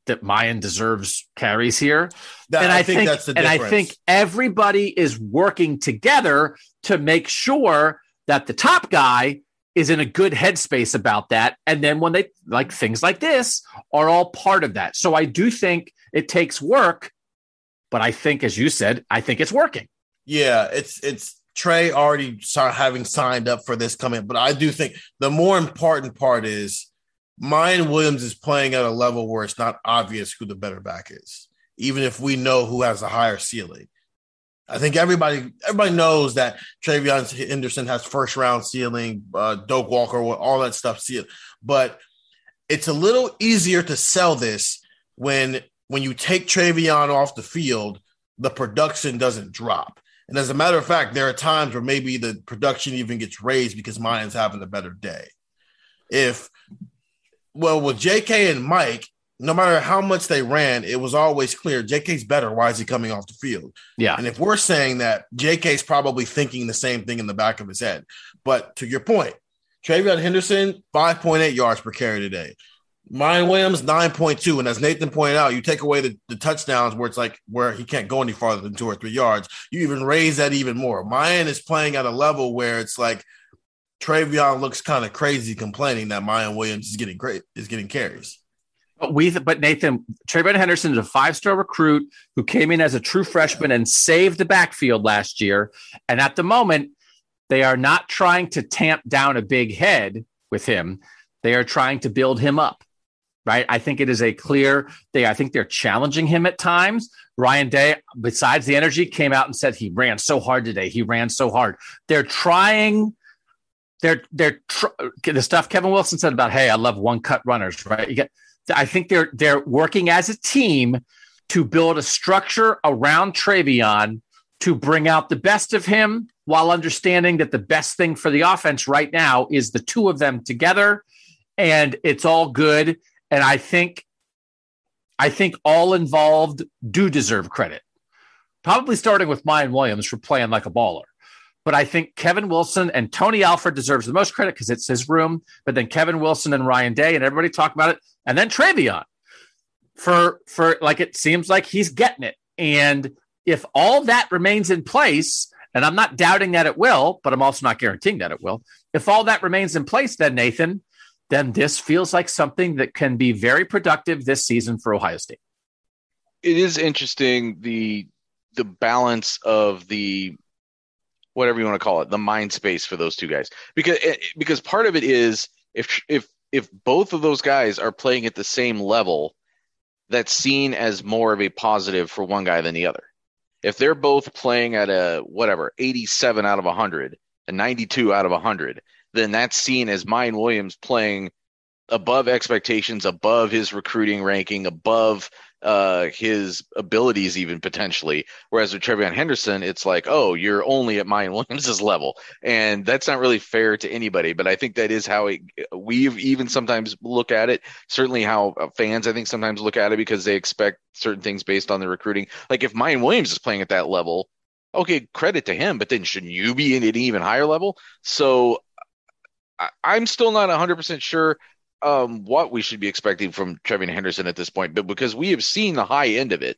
that Miyan deserves carries here. That, and I, I think, think, that's the difference. And I think everybody is working together to make sure that the top guy is in a good headspace about that. And then when they like things like this are all part of that. So I do think it takes work, but I think, as you said, I think it's working. Yeah, it's it's Trey already start having signed up for this coming, but I do think the more important part is Miyan Williams is playing at a level where it's not obvious who the better back is, even if we know who has a higher ceiling. I think everybody everybody knows that TreVeyon Henderson has first round ceiling, uh, Doak Walker, all that stuff ceiling. But it's a little easier to sell this when when you take TreVeyon off the field, the production doesn't drop. And as a matter of fact, there are times where maybe the production even gets raised because Miyan's having a better day. If well, with JK and Mike, no matter how much they ran, it was always clear JK's better. Why is he coming off the field? Yeah. And if we're saying that, JK's probably thinking the same thing in the back of his head. But to your point, TreVeyon Henderson, 5.8 yards per carry today. Miyan Williams, 9.2. And as Nathan pointed out, you take away the, the touchdowns where it's like where he can't go any farther than two or three yards. You even raise that even more. Miyan is playing at a level where it's like TreVeyon looks kind of crazy complaining that Miyan Williams is getting great is getting carries. But we, but Nathan, TreVeyon Henderson is a five-star recruit who came in as a true freshman and saved the backfield last year. And at the moment, they are not trying to tamp down a big head with him. They are trying to build him up. Right. I think it is a clear they I think they're challenging him at times. Ryan Day, besides the energy, came out and said he ran so hard today. He ran so hard. They're trying they're they're tr- the stuff Kevin Wilson said about hey, I love one cut runners, right? You get I think they're they're working as a team to build a structure around TreVeyon to bring out the best of him while understanding that the best thing for the offense right now is the two of them together and it's all good and I think I think all involved do deserve credit. Probably starting with Miyan Williams for playing like a baller. But I think Kevin Wilson and Tony Alford deserves the most credit because it's his room. But then Kevin Wilson and Ryan Day and everybody talk about it. And then TreVeyon for for like it seems like he's getting it. And if all that remains in place, and I'm not doubting that it will, but I'm also not guaranteeing that it will. If all that remains in place, then Nathan, then this feels like something that can be very productive this season for Ohio State. It is interesting the the balance of the whatever you want to call it, the mind space for those two guys. Because eh, because part of it is if if if both of those guys are playing at the same level, that's seen as more of a positive for one guy than the other. If they're both playing at a whatever 87 out of 100, a 92 out of 100, then that's seen as Miyan Williams playing above expectations, above his recruiting ranking, above uh, his abilities even potentially. Whereas with TreVeyon Henderson, it's like, oh, you're only at Miyan Williams's level, and that's not really fair to anybody. But I think that is how we even sometimes look at it. Certainly, how fans I think sometimes look at it because they expect certain things based on the recruiting. Like if Miyan Williams is playing at that level, okay, credit to him. But then shouldn't you be in an even higher level? So I'm still not 100% sure um, what we should be expecting from TreVeyon Henderson at this point, but because we have seen the high end of it,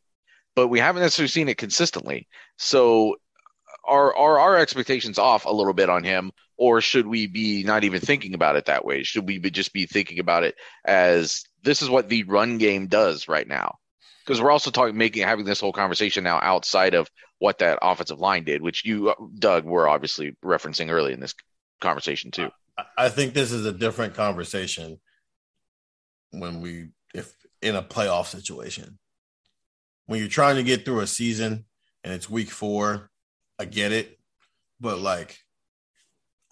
but we haven't necessarily seen it consistently. So are are our expectations off a little bit on him, or should we be not even thinking about it that way? Should we be just be thinking about it as this is what the run game does right now? Because we're also talking, making, having this whole conversation now outside of what that offensive line did, which you, Doug, were obviously referencing early in this conversation too. I think this is a different conversation when we if in a playoff situation. When you're trying to get through a season and it's week four, I get it. But like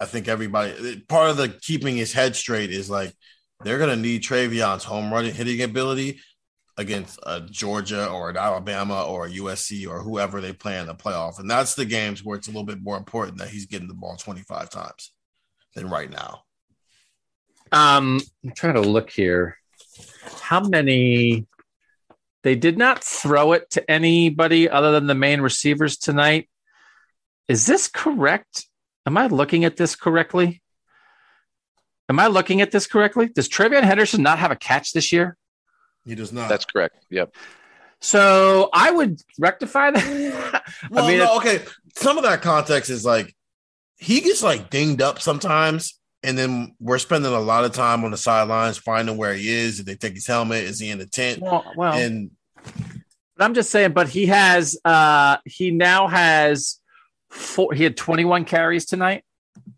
I think everybody part of the keeping his head straight is like they're gonna need TreVeyon's home running hitting ability against a Georgia or an Alabama or a USC or whoever they play in the playoff. And that's the games where it's a little bit more important that he's getting the ball 25 times than right now. Um, I'm trying to look here how many they did not throw it to anybody other than the main receivers tonight. Is this correct? Am I looking at this correctly? Am I looking at this correctly? Does TreVeyon Henderson not have a catch this year? He does not. That's correct. Yep. So I would rectify that. well, I mean, no, okay. Some of that context is like he gets like dinged up sometimes, and then we're spending a lot of time on the sidelines finding where he is. Did they take his helmet? Is he in the tent? Well, well and but I'm just saying, but he has uh he now has four he had 21 carries tonight,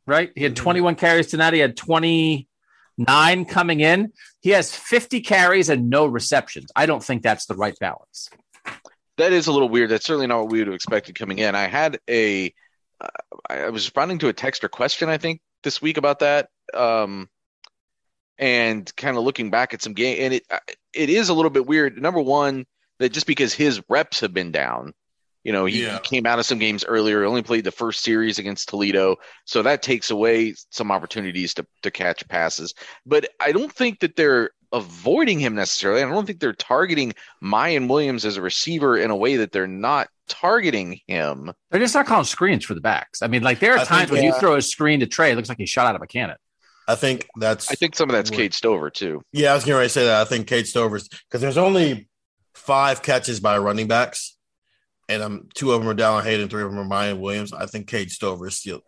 right? He had mm-hmm. 21 carries tonight. He had 29 coming in. He has 50 carries and no receptions. I don't think that's the right balance. That is a little weird. That's certainly not what we would have expected coming in. I had a uh, I was responding to a text or question, I think, this week about that. Um, and kind of looking back at some game, and it it is a little bit weird. Number one, that just because his reps have been down, you know, he, yeah. he came out of some games earlier, only played the first series against Toledo, so that takes away some opportunities to to catch passes. But I don't think that they're avoiding him necessarily. I don't think they're targeting Miyan Williams as a receiver in a way that they're not targeting him. They're just not calling screens for the backs. I mean, like there are I times think, when yeah. you throw a screen to Trey, it looks like he shot out of a cannon. I think that's. I think some of that's Cade Stover too. Yeah, I was going to say that. I think Cade Stover's because there's only five catches by running backs, and um, two of them are Dallan Hayden, three of them are Miyan Williams. I think Cade Stover is still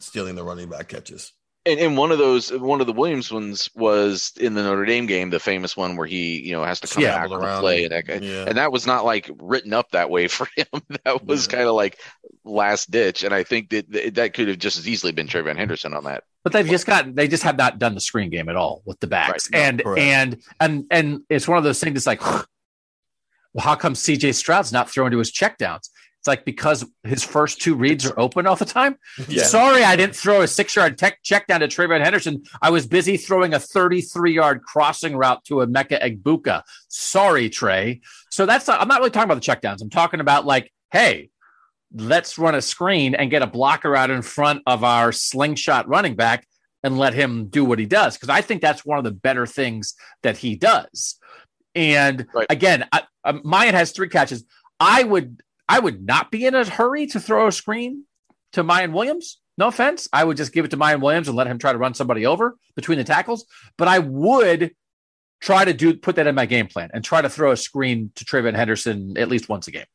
stealing the running back catches. And, and one of those, one of the Williams ones was in the Notre Dame game, the famous one where he, you know, has to come back Scramble on play, and- and that, guy- yeah. and that was not like written up that way for him. That was Yeah. kind of like last ditch, and I think that that could have just as easily been TreVeyon Henderson on that. But they've just got they just have not done the screen game at all with the backs. Right. No, and correct. and and and it's one of those things that's like, well, how come CJ Stroud's not throwing to his checkdowns? It's like because his first two reads are open all the time. Yeah. Sorry, I didn't throw a six yard tech check down to TreVeyon Henderson. I was busy throwing a 33 yard crossing route to Emeka Egbuka. Sorry, Trey. So that's not, I'm not really talking about the checkdowns. I'm talking about like, hey, let's run a screen and get a blocker out in front of our slingshot running back and let him do what he does. Because I think that's one of the better things that he does. And Right. again, I, um, Miyan has three catches. I would I would not be in a hurry to throw a screen to Miyan Williams. No offense. I would just give it to Miyan Williams and let him try to run somebody over between the tackles. But I would try to do put that in my game plan and try to throw a screen to TreVeyon Henderson at least once a game.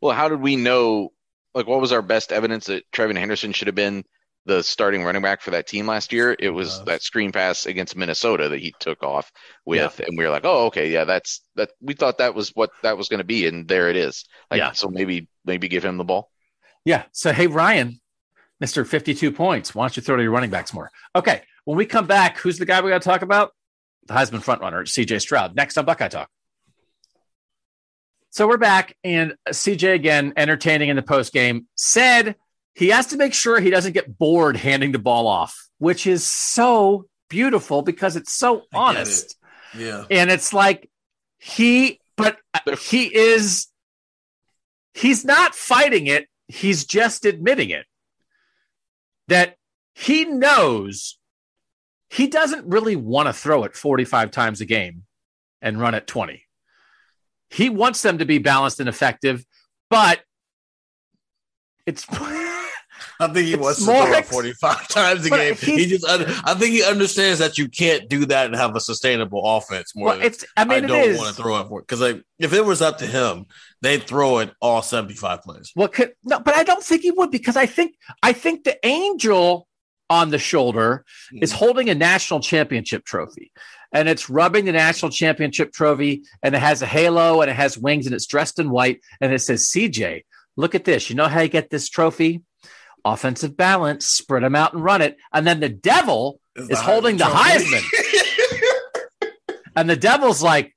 Well, how did we know? Like, what was our best evidence that TreVeyon Henderson should have been the starting running back for that team last year? It was Uh, that screen pass against Minnesota that he took off with, and we were like, "Oh, okay, yeah, that's that." We thought that was what that was going to be, and there it is. Like, Yeah. So maybe maybe give him the ball. Yeah. So, hey, Ryan, Mr. 52 points. Why don't you throw to your running backs more? Okay. When we come back, who's the guy we got to talk about? The Heisman frontrunner, CJ Stroud. Next on Buckeye Talk. So we're back, and CJ again, entertaining in the post game, said he has to make sure he doesn't get bored handing the ball off, which is so beautiful because it's so I get honest. Yeah. And it's like he, but he is, he's not fighting it. He's just admitting it that he knows he doesn't really want to throw it 45 times a game and run it 20. He wants them to be balanced and effective, but it's I think he It's wants to throw it ex- 45 times a game. He just, I think he understands that you can't do that and have a sustainable offense. More well, than it's I mean I don't want to throw it for because like if it was up to him, they'd throw it all 75 plays. What could no, but I don't think he would because I think I think the angel on the shoulder hmm. is holding a national championship trophy. And it's rubbing the national championship trophy, and it has a halo and it has wings and it's dressed in white. And it says, CJ, look at this. You know how you get this trophy? Offensive balance, spread them out and run it. And then the devil It's is holding the Heisman And the devil's like,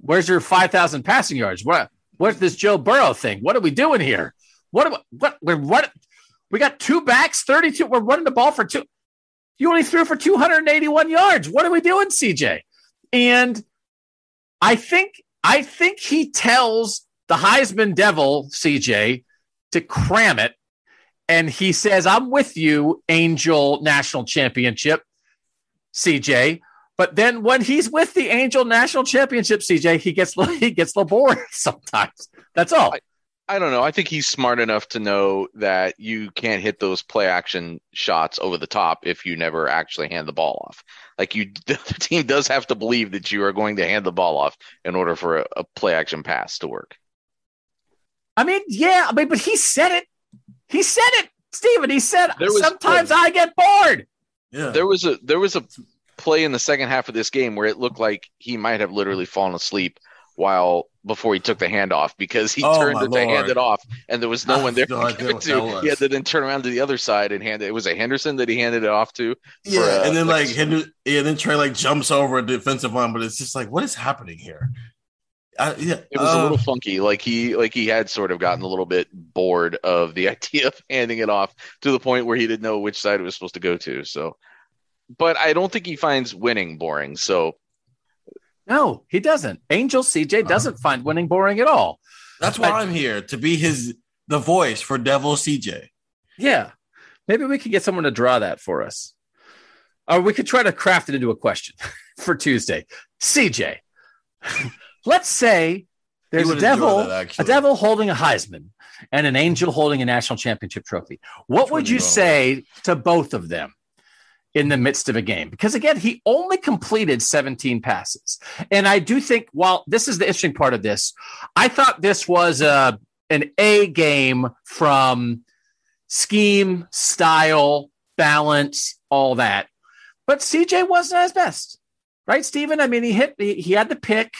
"Where's your five thousand passing yards? What? What's this Joe Burrow thing? What are we doing here? What? What? We're what? We got two backs, thirty-two. We're running the ball for two. You only threw for two hundred and eighty-one yards. What are we doing, CJ? And I think I think he tells the Heisman Devil, CJ, to cram it. And he says, I'm with you, Angel National Championship, CJ. But then when he's with the Angel National Championship, CJ, he gets he gets bored sometimes. That's all. I don't know. I think he's smart enough to know that you can't hit those play action shots over the top if you never actually hand the ball off. Like you, the team does have to believe that you are going to hand the ball off in order for a, a play action pass to work. I mean, yeah, I mean, but he said it. He said it, Steven. He said There was- sometimes I get bored. Yeah. There was a there was a play in the second half of this game where it looked like he might have literally fallen asleep while before he took the handoff because he Oh, turned my it to hand it off and there was no I one there have no to give it to. He had to then turn around to the other side and hand it. It Was it Henderson that he handed it off to? Yeah, for, uh, and then like- like, Henry, yeah, then Trey like jumps over a defensive line, but it's just like, what is happening here? I, yeah, It was a uh, little funky. Like he like he had sort of gotten a little bit bored of the idea of handing it off to the point where he didn't know which side it was supposed to go to. So, but I don't think he finds winning boring. So No, he doesn't. Angel CJ doesn't find winning boring at all. That's why I'm here to be his the voice for Devil CJ. Yeah. Maybe we could get someone to draw that for us. Or we could try to craft it into a question for Tuesday. CJ, let's say there's a devil, that, a devil holding a Heisman and an angel holding a national championship trophy. What Which would you say to both of them in the midst of a game? Because again, he only completed 17 passes. And I do think, while this is the interesting part of this, I thought this was a, an A game from scheme, style, balance, all that. But CJ wasn't at his best, right, Stephen? I mean, he hit, he, he had the pick,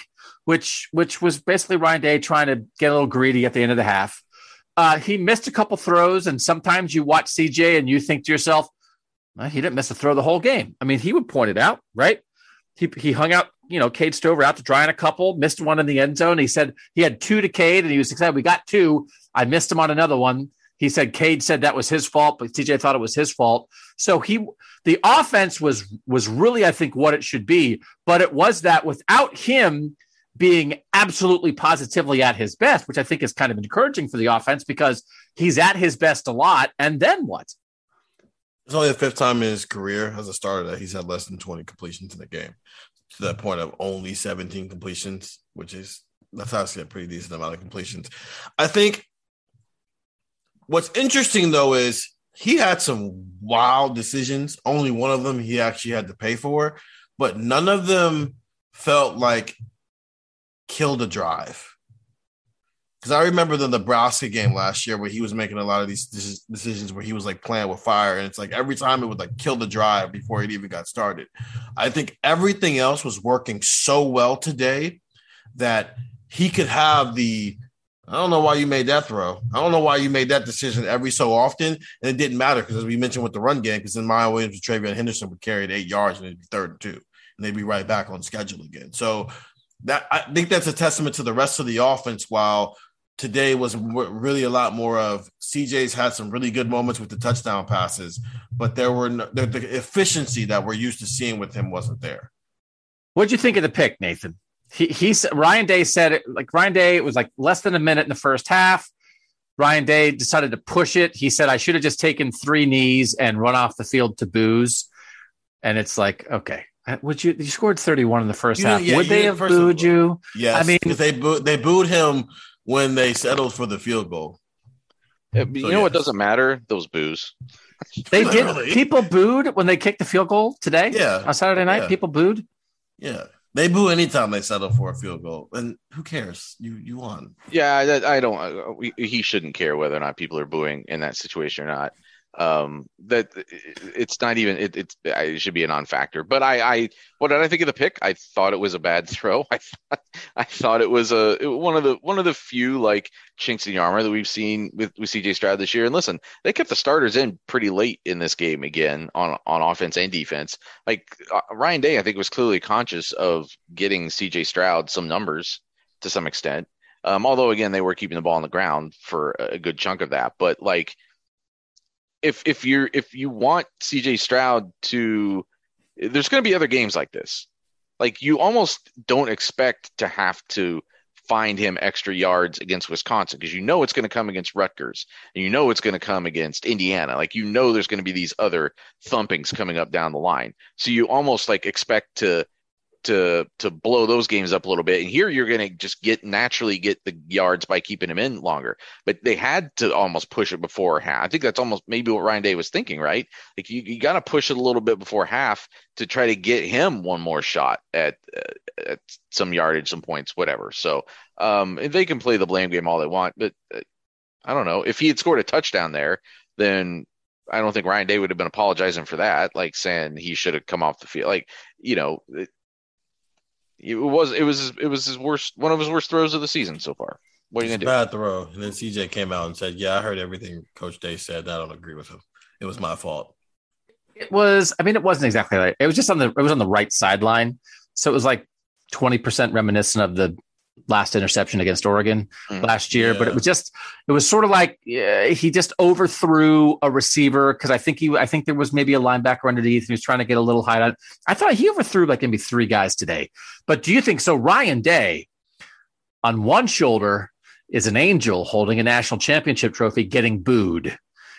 which which was basically Ryan Day trying to get a little greedy at the end of the half. Uh, he missed a couple throws, and sometimes you watch CJ and you think to yourself, well, he didn't miss a throw the whole game. I mean, he would point it out, right? He, he hung out, you know, Cade Stover out to dry on a couple, missed one in the end zone. He said he had two to Cade, and he was excited. We got two. I missed him on another one. He said Cade said that was his fault, but CJ thought it was his fault. So he the offense was was really, I think, what it should be. But it was that without him being absolutely positively at his best, which I think is kind of encouraging for the offense because he's at his best a lot. And then what? It's only the fifth time in his career as a starter that he's had less than 20 completions in a game to that point of only 17 completions, which is that's actually a pretty decent amount of completions. I think what's interesting though is he had some wild decisions. Only one of them he actually had to pay for, but none of them felt like killed a drive. Because I remember the Nebraska game last year where he was making a lot of these decisions where he was like playing with fire, and it's like every time it would like kill the drive before it even got started. I think everything else was working so well today that he could have the. I don't know why you made that throw. I don't know why you made that decision every so often, and it didn't matter because as we mentioned with the run game, because then Miyan Williams and TreVeyon Henderson would carry it eight yards and it'd be third and two, and they'd be right back on schedule again. So that I think that's a testament to the rest of the offense. While today was really a lot more of CJ's had some really good moments with the touchdown passes, but there were no, the, the efficiency that we're used to seeing with him wasn't there. What'd you think of the pick, Nathan? He he Ryan Day said it like Ryan Day. It was like less than a minute in the first half. Ryan Day decided to push it. He said, "I should have just taken three knees and run off the field to booze." And it's like, okay, Uh, would you? You scored thirty-one in the first you, half. Yeah, Would they have booed you? Yes. I mean, because they booed, they booed him when they settled for the field goal. Yeah, so, you know yes. what doesn't matter? Those boos. They did. People booed when they kicked the field goal today. Yeah, on Saturday night, yeah. people booed. Yeah, they boo anytime they settle for a field goal, and who cares? You you won. Yeah, I, I don't. Uh, I, he shouldn't care whether or not people are booing in that situation or not um that it's not even it, it's it should be a non-factor but i i what did i think of the pick? I thought it was a bad throw. I thought i thought it was a one of the one of the few like chinks in the armor that we've seen with with cj stroud this year. And listen they kept the starters in pretty late in this game again on on offense and defense. Like uh, ryan day i think was clearly conscious of getting cj stroud some numbers to some extent. Um although again they were keeping the ball on the ground for a good chunk of that. But like if if you're if you want CJ Stroud to there's going to be other games like this. Like you almost don't expect to have to find him extra yards against Wisconsin because you know it's going to come against Rutgers and you know it's going to come against Indiana. Like you know there's going to be these other thumpings coming up down the line. So you almost like expect to to to blow those games up a little bit. And here you're going to just get naturally get the yards by keeping him in longer. But they had to almost push it before half. I think that's almost maybe what Ryan Day was thinking, right? Like you, you got to push it a little bit before half to try to get him one more shot at uh, at some yardage, some points, whatever. So um, they can play the blame game all they want, but uh, I don't know if he had scored a touchdown there, then I don't think Ryan Day would have been apologizing for that, like saying he should have come off the field. Like, you know, it was it was it was his worst one of his worst throws of the season so far. What are you gonna do? Bad throw. And then CJ came out and said, "Yeah, I heard everything Coach Day said. I don't agree with him. It was my fault." It was. I mean, it wasn't exactly like it was just on the it was on the right sideline, so it was like twenty percent reminiscent of the last interception against Oregon mm, last year, yeah. but it was just it was sort of like he just overthrew a receiver because I think he I think there was maybe a linebacker underneath. and He was trying to get a little height on. I thought he overthrew like maybe three guys today. But do you think so? Ryan Day on one shoulder is an angel holding a national championship trophy, getting booed.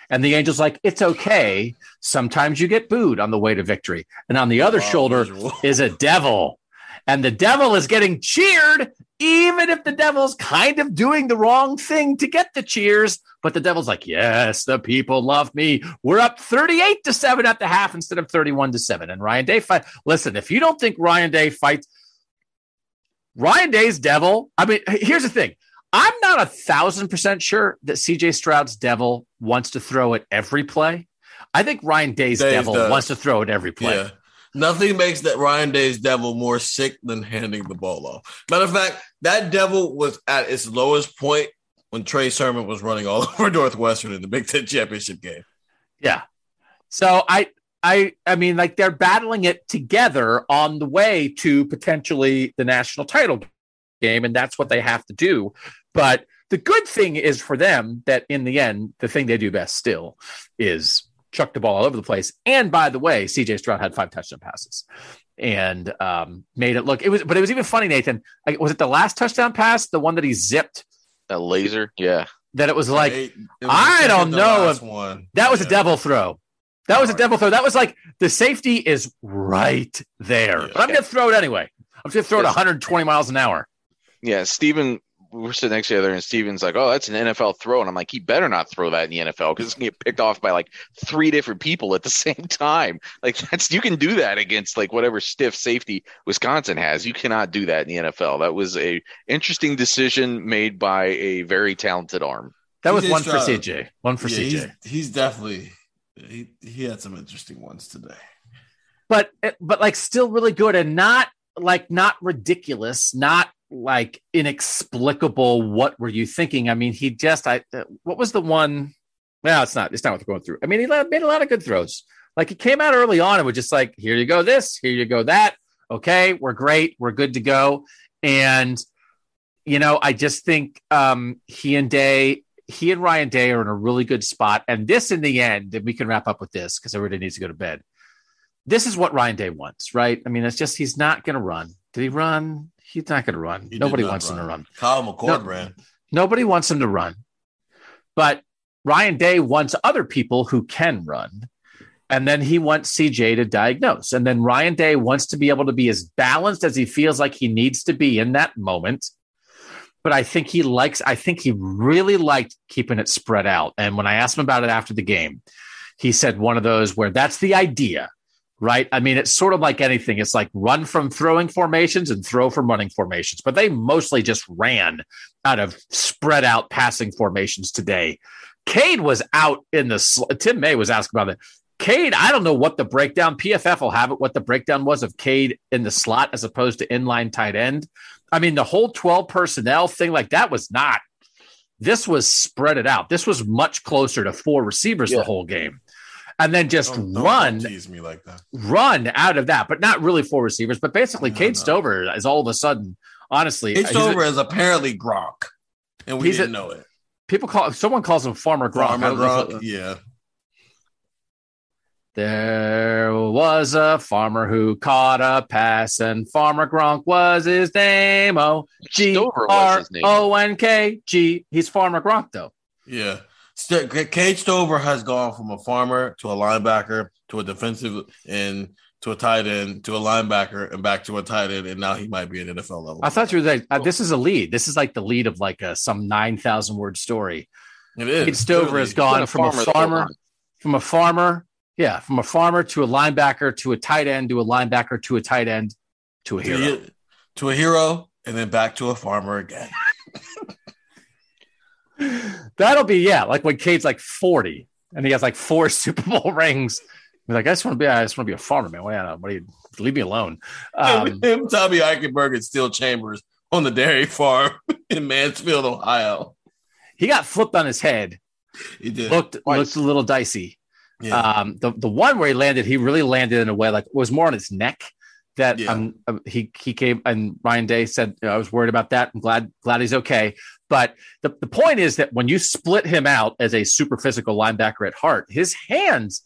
And the angel's like, it's okay. Sometimes you get booed on the way to victory. And on the other wow, shoulder is a devil and the devil is getting cheered, even if the devil's kind of doing the wrong thing to get the cheers. But the devil's like, yes, the people love me. We're up 38 to 7 at the half instead of 31 to 7. And Ryan Day fight. Listen, if you don't think Ryan Day fights Ryan Day's devil, I mean, here's the thing. I'm not a thousand percent sure that CJ Stroud's devil wants to throw it every play. I think Ryan Day's Days devil wants to throw it every play. Yeah. Nothing makes that Ryan Day's devil more sick than handing the ball off. Matter of fact, that devil was at its lowest point when Trey Sermon was running all over Northwestern in the Big Ten championship game. Yeah. So I I I mean like they're battling it together on the way to potentially the national title game and that's what they have to do. But the good thing is for them that in the end the thing they do best still is chuck the ball all over the place. And by the way, CJ Stroud had five touchdown passes and um, made it look it was but it was even funny Nathan. Like was it the last touchdown pass, the one that he zipped That laser, yeah. that it was like It- it was I don't know if- one. That was a Yeah. devil throw. That was a devil throw. That was like the safety is right there. Yeah. But I'm going to throw it anyway. I'm just going to throw it 120 miles an hour. Yeah, Steven, we're sitting next to each other, and Steven's like, "Oh, that's an NFL throw," and I'm like, "He better not throw that in the NFL because it's gonna get picked off by like three different people at the same time. Like that's you can do that against like whatever stiff safety Wisconsin has. You cannot do that in the NFL. That was a interesting decision made by a very talented arm. That was CJ one for CJ. One for Yeah, CJ. he's, he's definitely he, he had some interesting ones today. But eh, but like still really good and not like not ridiculous, not like inexplicable. What were you thinking? I mean, he just I uh, what was the one? Well, it's not. It's not what they're going through. I mean, he made a lot of good throws. Like he came out early on and was just like, here you go, this, here you go, that. Okay, we're great, we're good to go. And you know, I just think um, he and Day, he and Ryan Day are in a really good spot. And this, in the end, and we can wrap up with this because everybody needs to go to bed. This is what Ryan Day wants, right? I mean, it's just he's not going to run. Did he run? He's not going to run. He Nobody wants him to run. Kyle McCord No. ran. Nobody wants him to run. But Ryan Day wants other people who can run. And then he wants CJ to diagnose. And then Ryan Day wants to be able to be as balanced as he feels like he needs to be in that moment. But I think he likes, I think he really liked keeping it spread out. And when I asked him about it after the game, he said one of those where that's the idea, right? I mean, it's sort of like anything. It's like run from throwing formations and throw from running formations, but they mostly just ran out of spread out passing formations today. Cade was out in the sl- Tim May was asking about it. Cade, I don't know what the breakdown PFF will have it what the breakdown was of Cade in the slot as opposed to inline tight end. I mean, the whole 12 personnel thing like that was not this was spread it out. This was much closer to four receivers Yeah. the whole game. And then just Don't- don't- run don't tease me like that. run out of that, but not really four receivers. But basically, No, Cade no. Stover is all of a sudden, honestly, It's he's a- over as apparently Gronk, and we He's didn't know it. people call someone calls him Farmer Gronk. Farmer don't know yeah. There was a farmer who caught a pass, and Farmer Gronk was his name. Oh, G Stover was R his name. O N K G. He's Farmer Gronk, though. Yeah. St- Cade Stover has gone from a farmer to a linebacker to a defensive end to a tight end to a linebacker and back to a tight end, and now he might be an NFL level. I thought you were like, uh, this is a lead. This is like the lead of like a, some 9,000 word story. it is. Cade Stover literally. has gone a from a farmer the whole farmer, from a farmer, yeah, from a farmer to a linebacker to a tight end to a linebacker to a tight end to a to, hero. a- to a hero and then back to a farmer again. That'll be yeah, like when Cade's like forty and he has like four Super Bowl rings. He's like, I just want to be, I just want to be a farmer, man. What, what do you leave me alone? Um, Him, Tommy Eichenberg, and Steele Chambers on the dairy farm in Mansfield, Ohio. he got flipped on his head. He did. Looked Twice. looked a little dicey. yeah. Um, the the one where he landed, he really landed in a way like it was more on his neck. That Yeah. um, he he came and Ryan Day said I was worried about that. I'm glad glad he's okay. But the, the point is that when you split him out as a super physical linebacker at heart, his hands,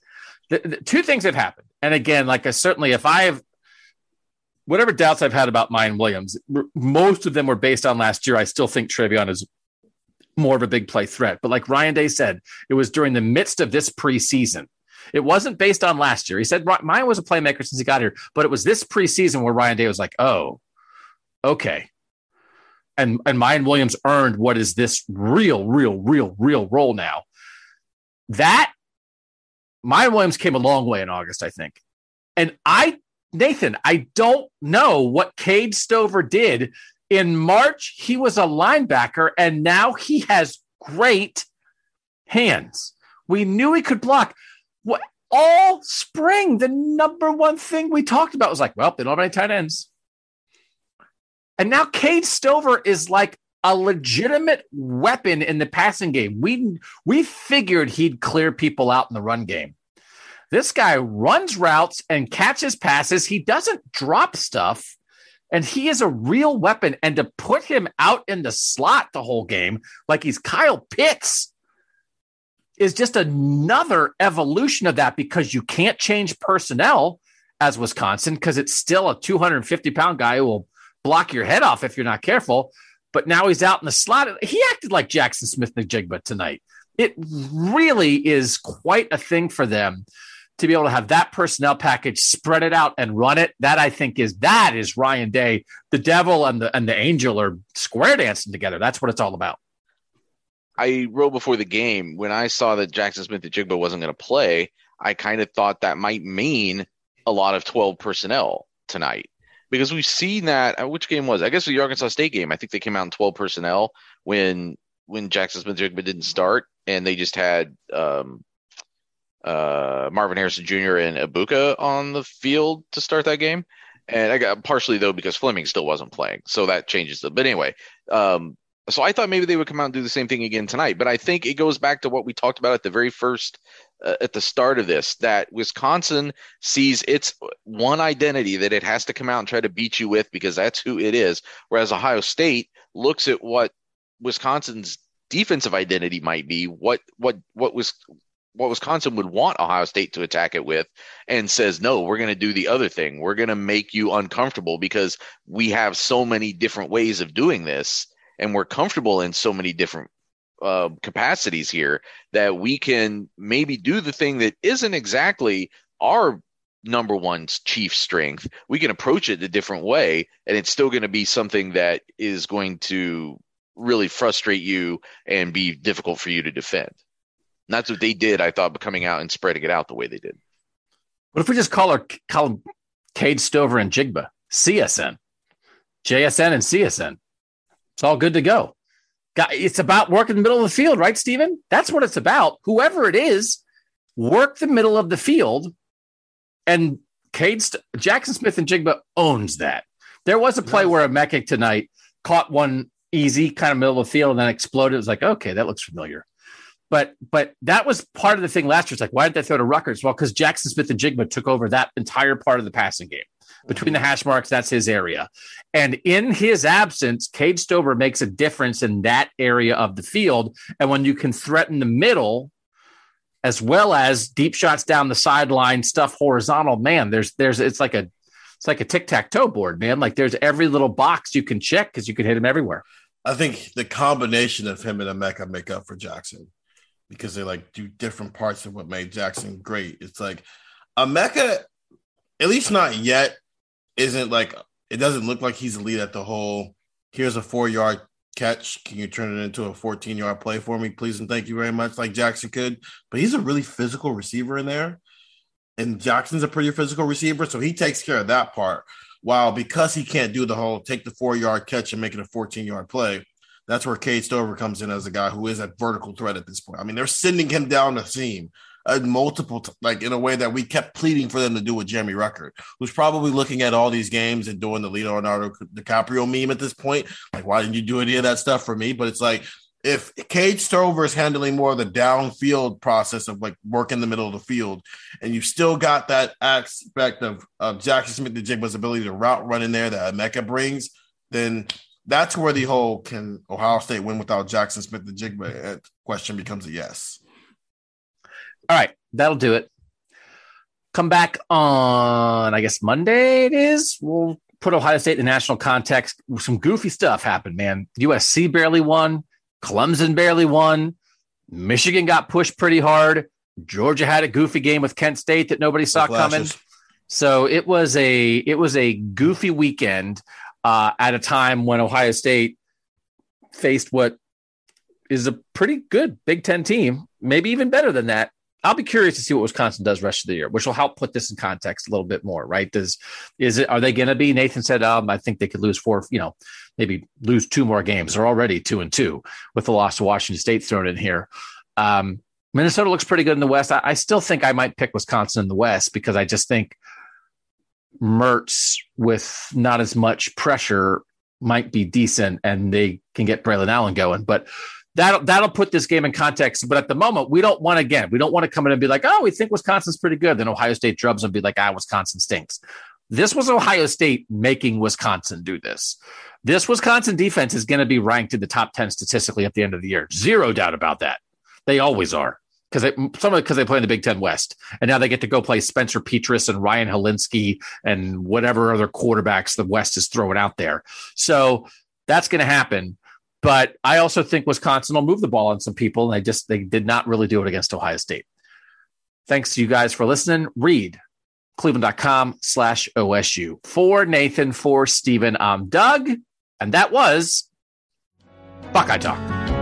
the, the two things have happened. And again, like I certainly, if I have whatever doubts I've had about Miyan Williams, r- most of them were based on last year. I still think TreVeyon is more of a big play threat. But like Ryan Day said, it was during the midst of this preseason. It wasn't based on last year. He said Miyan was a playmaker since he got here, but it was this preseason where Ryan Day was like, oh, okay. And and Miyan Williams earned what is this real, real, real, real role now. That Miyan Williams came a long way in August, I think. And I, Nathan, I don't know what Cade Stover did. In March, he was a linebacker, and now he has great hands. We knew he could block. what all spring, the number one thing we talked about was like, well, they don't have any tight ends. And now Cade Stover is like a legitimate weapon in the passing game. We we figured he'd clear people out in the run game. This guy runs routes and catches passes. He doesn't drop stuff. And he is a real weapon. And to put him out in the slot the whole game, like he's Kyle Pitts, is just another evolution of that because you can't change personnel as Wisconsin because it's still a 250 pound guy who will block your head off if you're not careful. But now he's out in the slot. He acted like Jaxon Smith-Njigba tonight. It really is quite a thing for them to be able to have that personnel package, spread it out and run it. That I think is that is Ryan Day. The devil and the and the angel are square dancing together. That's what it's all about. I wrote before the game when I saw that Jaxon Smith-Njigba wasn't going to play. I kind of thought that might mean a lot of 12 personnel tonight because we've seen that. Uh, which game was? I guess the Arkansas State game. I think they came out in 12 personnel when when Jaxon Smith-Njigba didn't start, and they just had um, uh, Marvin Harrison Jr. and Egbuka on the field to start that game. And I got partially though because Fleming still wasn't playing, so that changes the. But anyway, um, so I thought maybe they would come out and do the same thing again tonight. But I think it goes back to what we talked about at the very first, uh, at the start of this, that Wisconsin sees its one identity that it has to come out and try to beat you with because that's who it is. Whereas Ohio State looks at what Wisconsin's defensive identity might be, what what what was what Wisconsin would want Ohio State to attack it with and says, no, we're going to do the other thing. We're going to make you uncomfortable because we have so many different ways of doing this and we're comfortable in so many different uh, capacities here that we can maybe do the thing that isn't exactly our number one chief strength. We can approach it a different way and it's still going to be something that is going to really frustrate you and be difficult for you to defend. And that's what they did, I thought, coming out and spreading it out the way they did. What if we just call her call Cade Stover and Jigba? CSN. JSN and CSN. It's all good to go. It's about working the middle of the field, right, Stephen? That's what it's about. Whoever it is, work the middle of the field. And Cade St- Jaxon Smith-Njigba owns that. There was a play where Emeka tonight caught one easy, kind of middle of the field, and then exploded. It was like, okay, that looks familiar. But but that was part of the thing last year. It's like, why didn't they throw to Rutgers? Well, because Jaxon Smith-Njigba took over that entire part of the passing game. Between the mm-hmm. hash marks, that's his area. And in his absence, Cade Stover makes a difference in that area of the field. And when you can threaten the middle, as well as deep shots down the sideline, stuff horizontal, man, there's there's it's like a it's like a tic tac toe board, man. Like there's every little box you can check because you can hit him everywhere. I think the combination of him and Emeka make up for Jaxon because they like do different parts of what made Jaxon great. It's like Emeka, at least not yet, isn't like it doesn't look like he's a lead at the whole. Here's a four yard catch. Can you turn it into a 14 yard play for me, please? And thank you very much, like Jaxon could. But he's a really physical receiver in there. And Jaxon's a pretty physical receiver. So he takes care of that part. While because he can't do the whole take the four yard catch and make it a 14 yard play, that's where Cade Stover comes in as a guy who is a vertical threat at this point. I mean, they're sending him down the seam uh, multiple, t- like in a way that we kept pleading for them to do with Jeremy Ruckert, who's probably looking at all these games and doing the Leonardo DiCaprio meme at this point. Like, why didn't you do any of that stuff for me? But it's like, if Cade Stover is handling more of the downfield process of like work in the middle of the field, and you've still got that aspect of, of Jaxon Smith-Njigba's ability to route run in there that Emeka brings, then that's where the whole can Ohio State win without Jaxon Smith-Njigba eh, question becomes a yes. All right, that'll do it. Come back on, I guess Monday it is. We'll put Ohio State in the national context. Some goofy stuff happened, man. USC barely won. Clemson barely won. Michigan got pushed pretty hard. Georgia had a goofy game with Kent State that nobody saw coming. So it was a it was a goofy weekend uh, at a time when Ohio State faced what is a pretty good Big Ten team, maybe even better than that. I'll be curious to see what Wisconsin does rest of the year, which will help put this in context a little bit more, right? Does is it are they going to be? Nathan said, um, I think they could lose four, you know, maybe lose two more games. They're already two and two with the loss to Washington State thrown in here. Um, Minnesota looks pretty good in the West. I, I, still think I might pick Wisconsin in the West because I just think Mertz with not as much pressure might be decent and they can get Braelon Allen going. But that'll that'll put this game in context. But at the moment, we don't want again, we don't want to come in and be like, oh, we think Wisconsin's pretty good. Then Ohio State drubs and be like, ah, Wisconsin stinks. This was Ohio State making Wisconsin do this. This Wisconsin defense is going to be ranked in the top 10 statistically at the end of the year. Zero doubt about that. They always are because they some of because they play in the Big Ten West, and now they get to go play Spencer Petras and Ryan Hilinski and whatever other quarterbacks the West is throwing out there. So that's going to happen. But I also think Wisconsin will move the ball on some people, and they just they did not really do it against Ohio State. Thanks to you guys for listening. Read cleveland.com slash OSU. For Nathan, for Stephen, I'm Doug, and that was Buckeye Talk.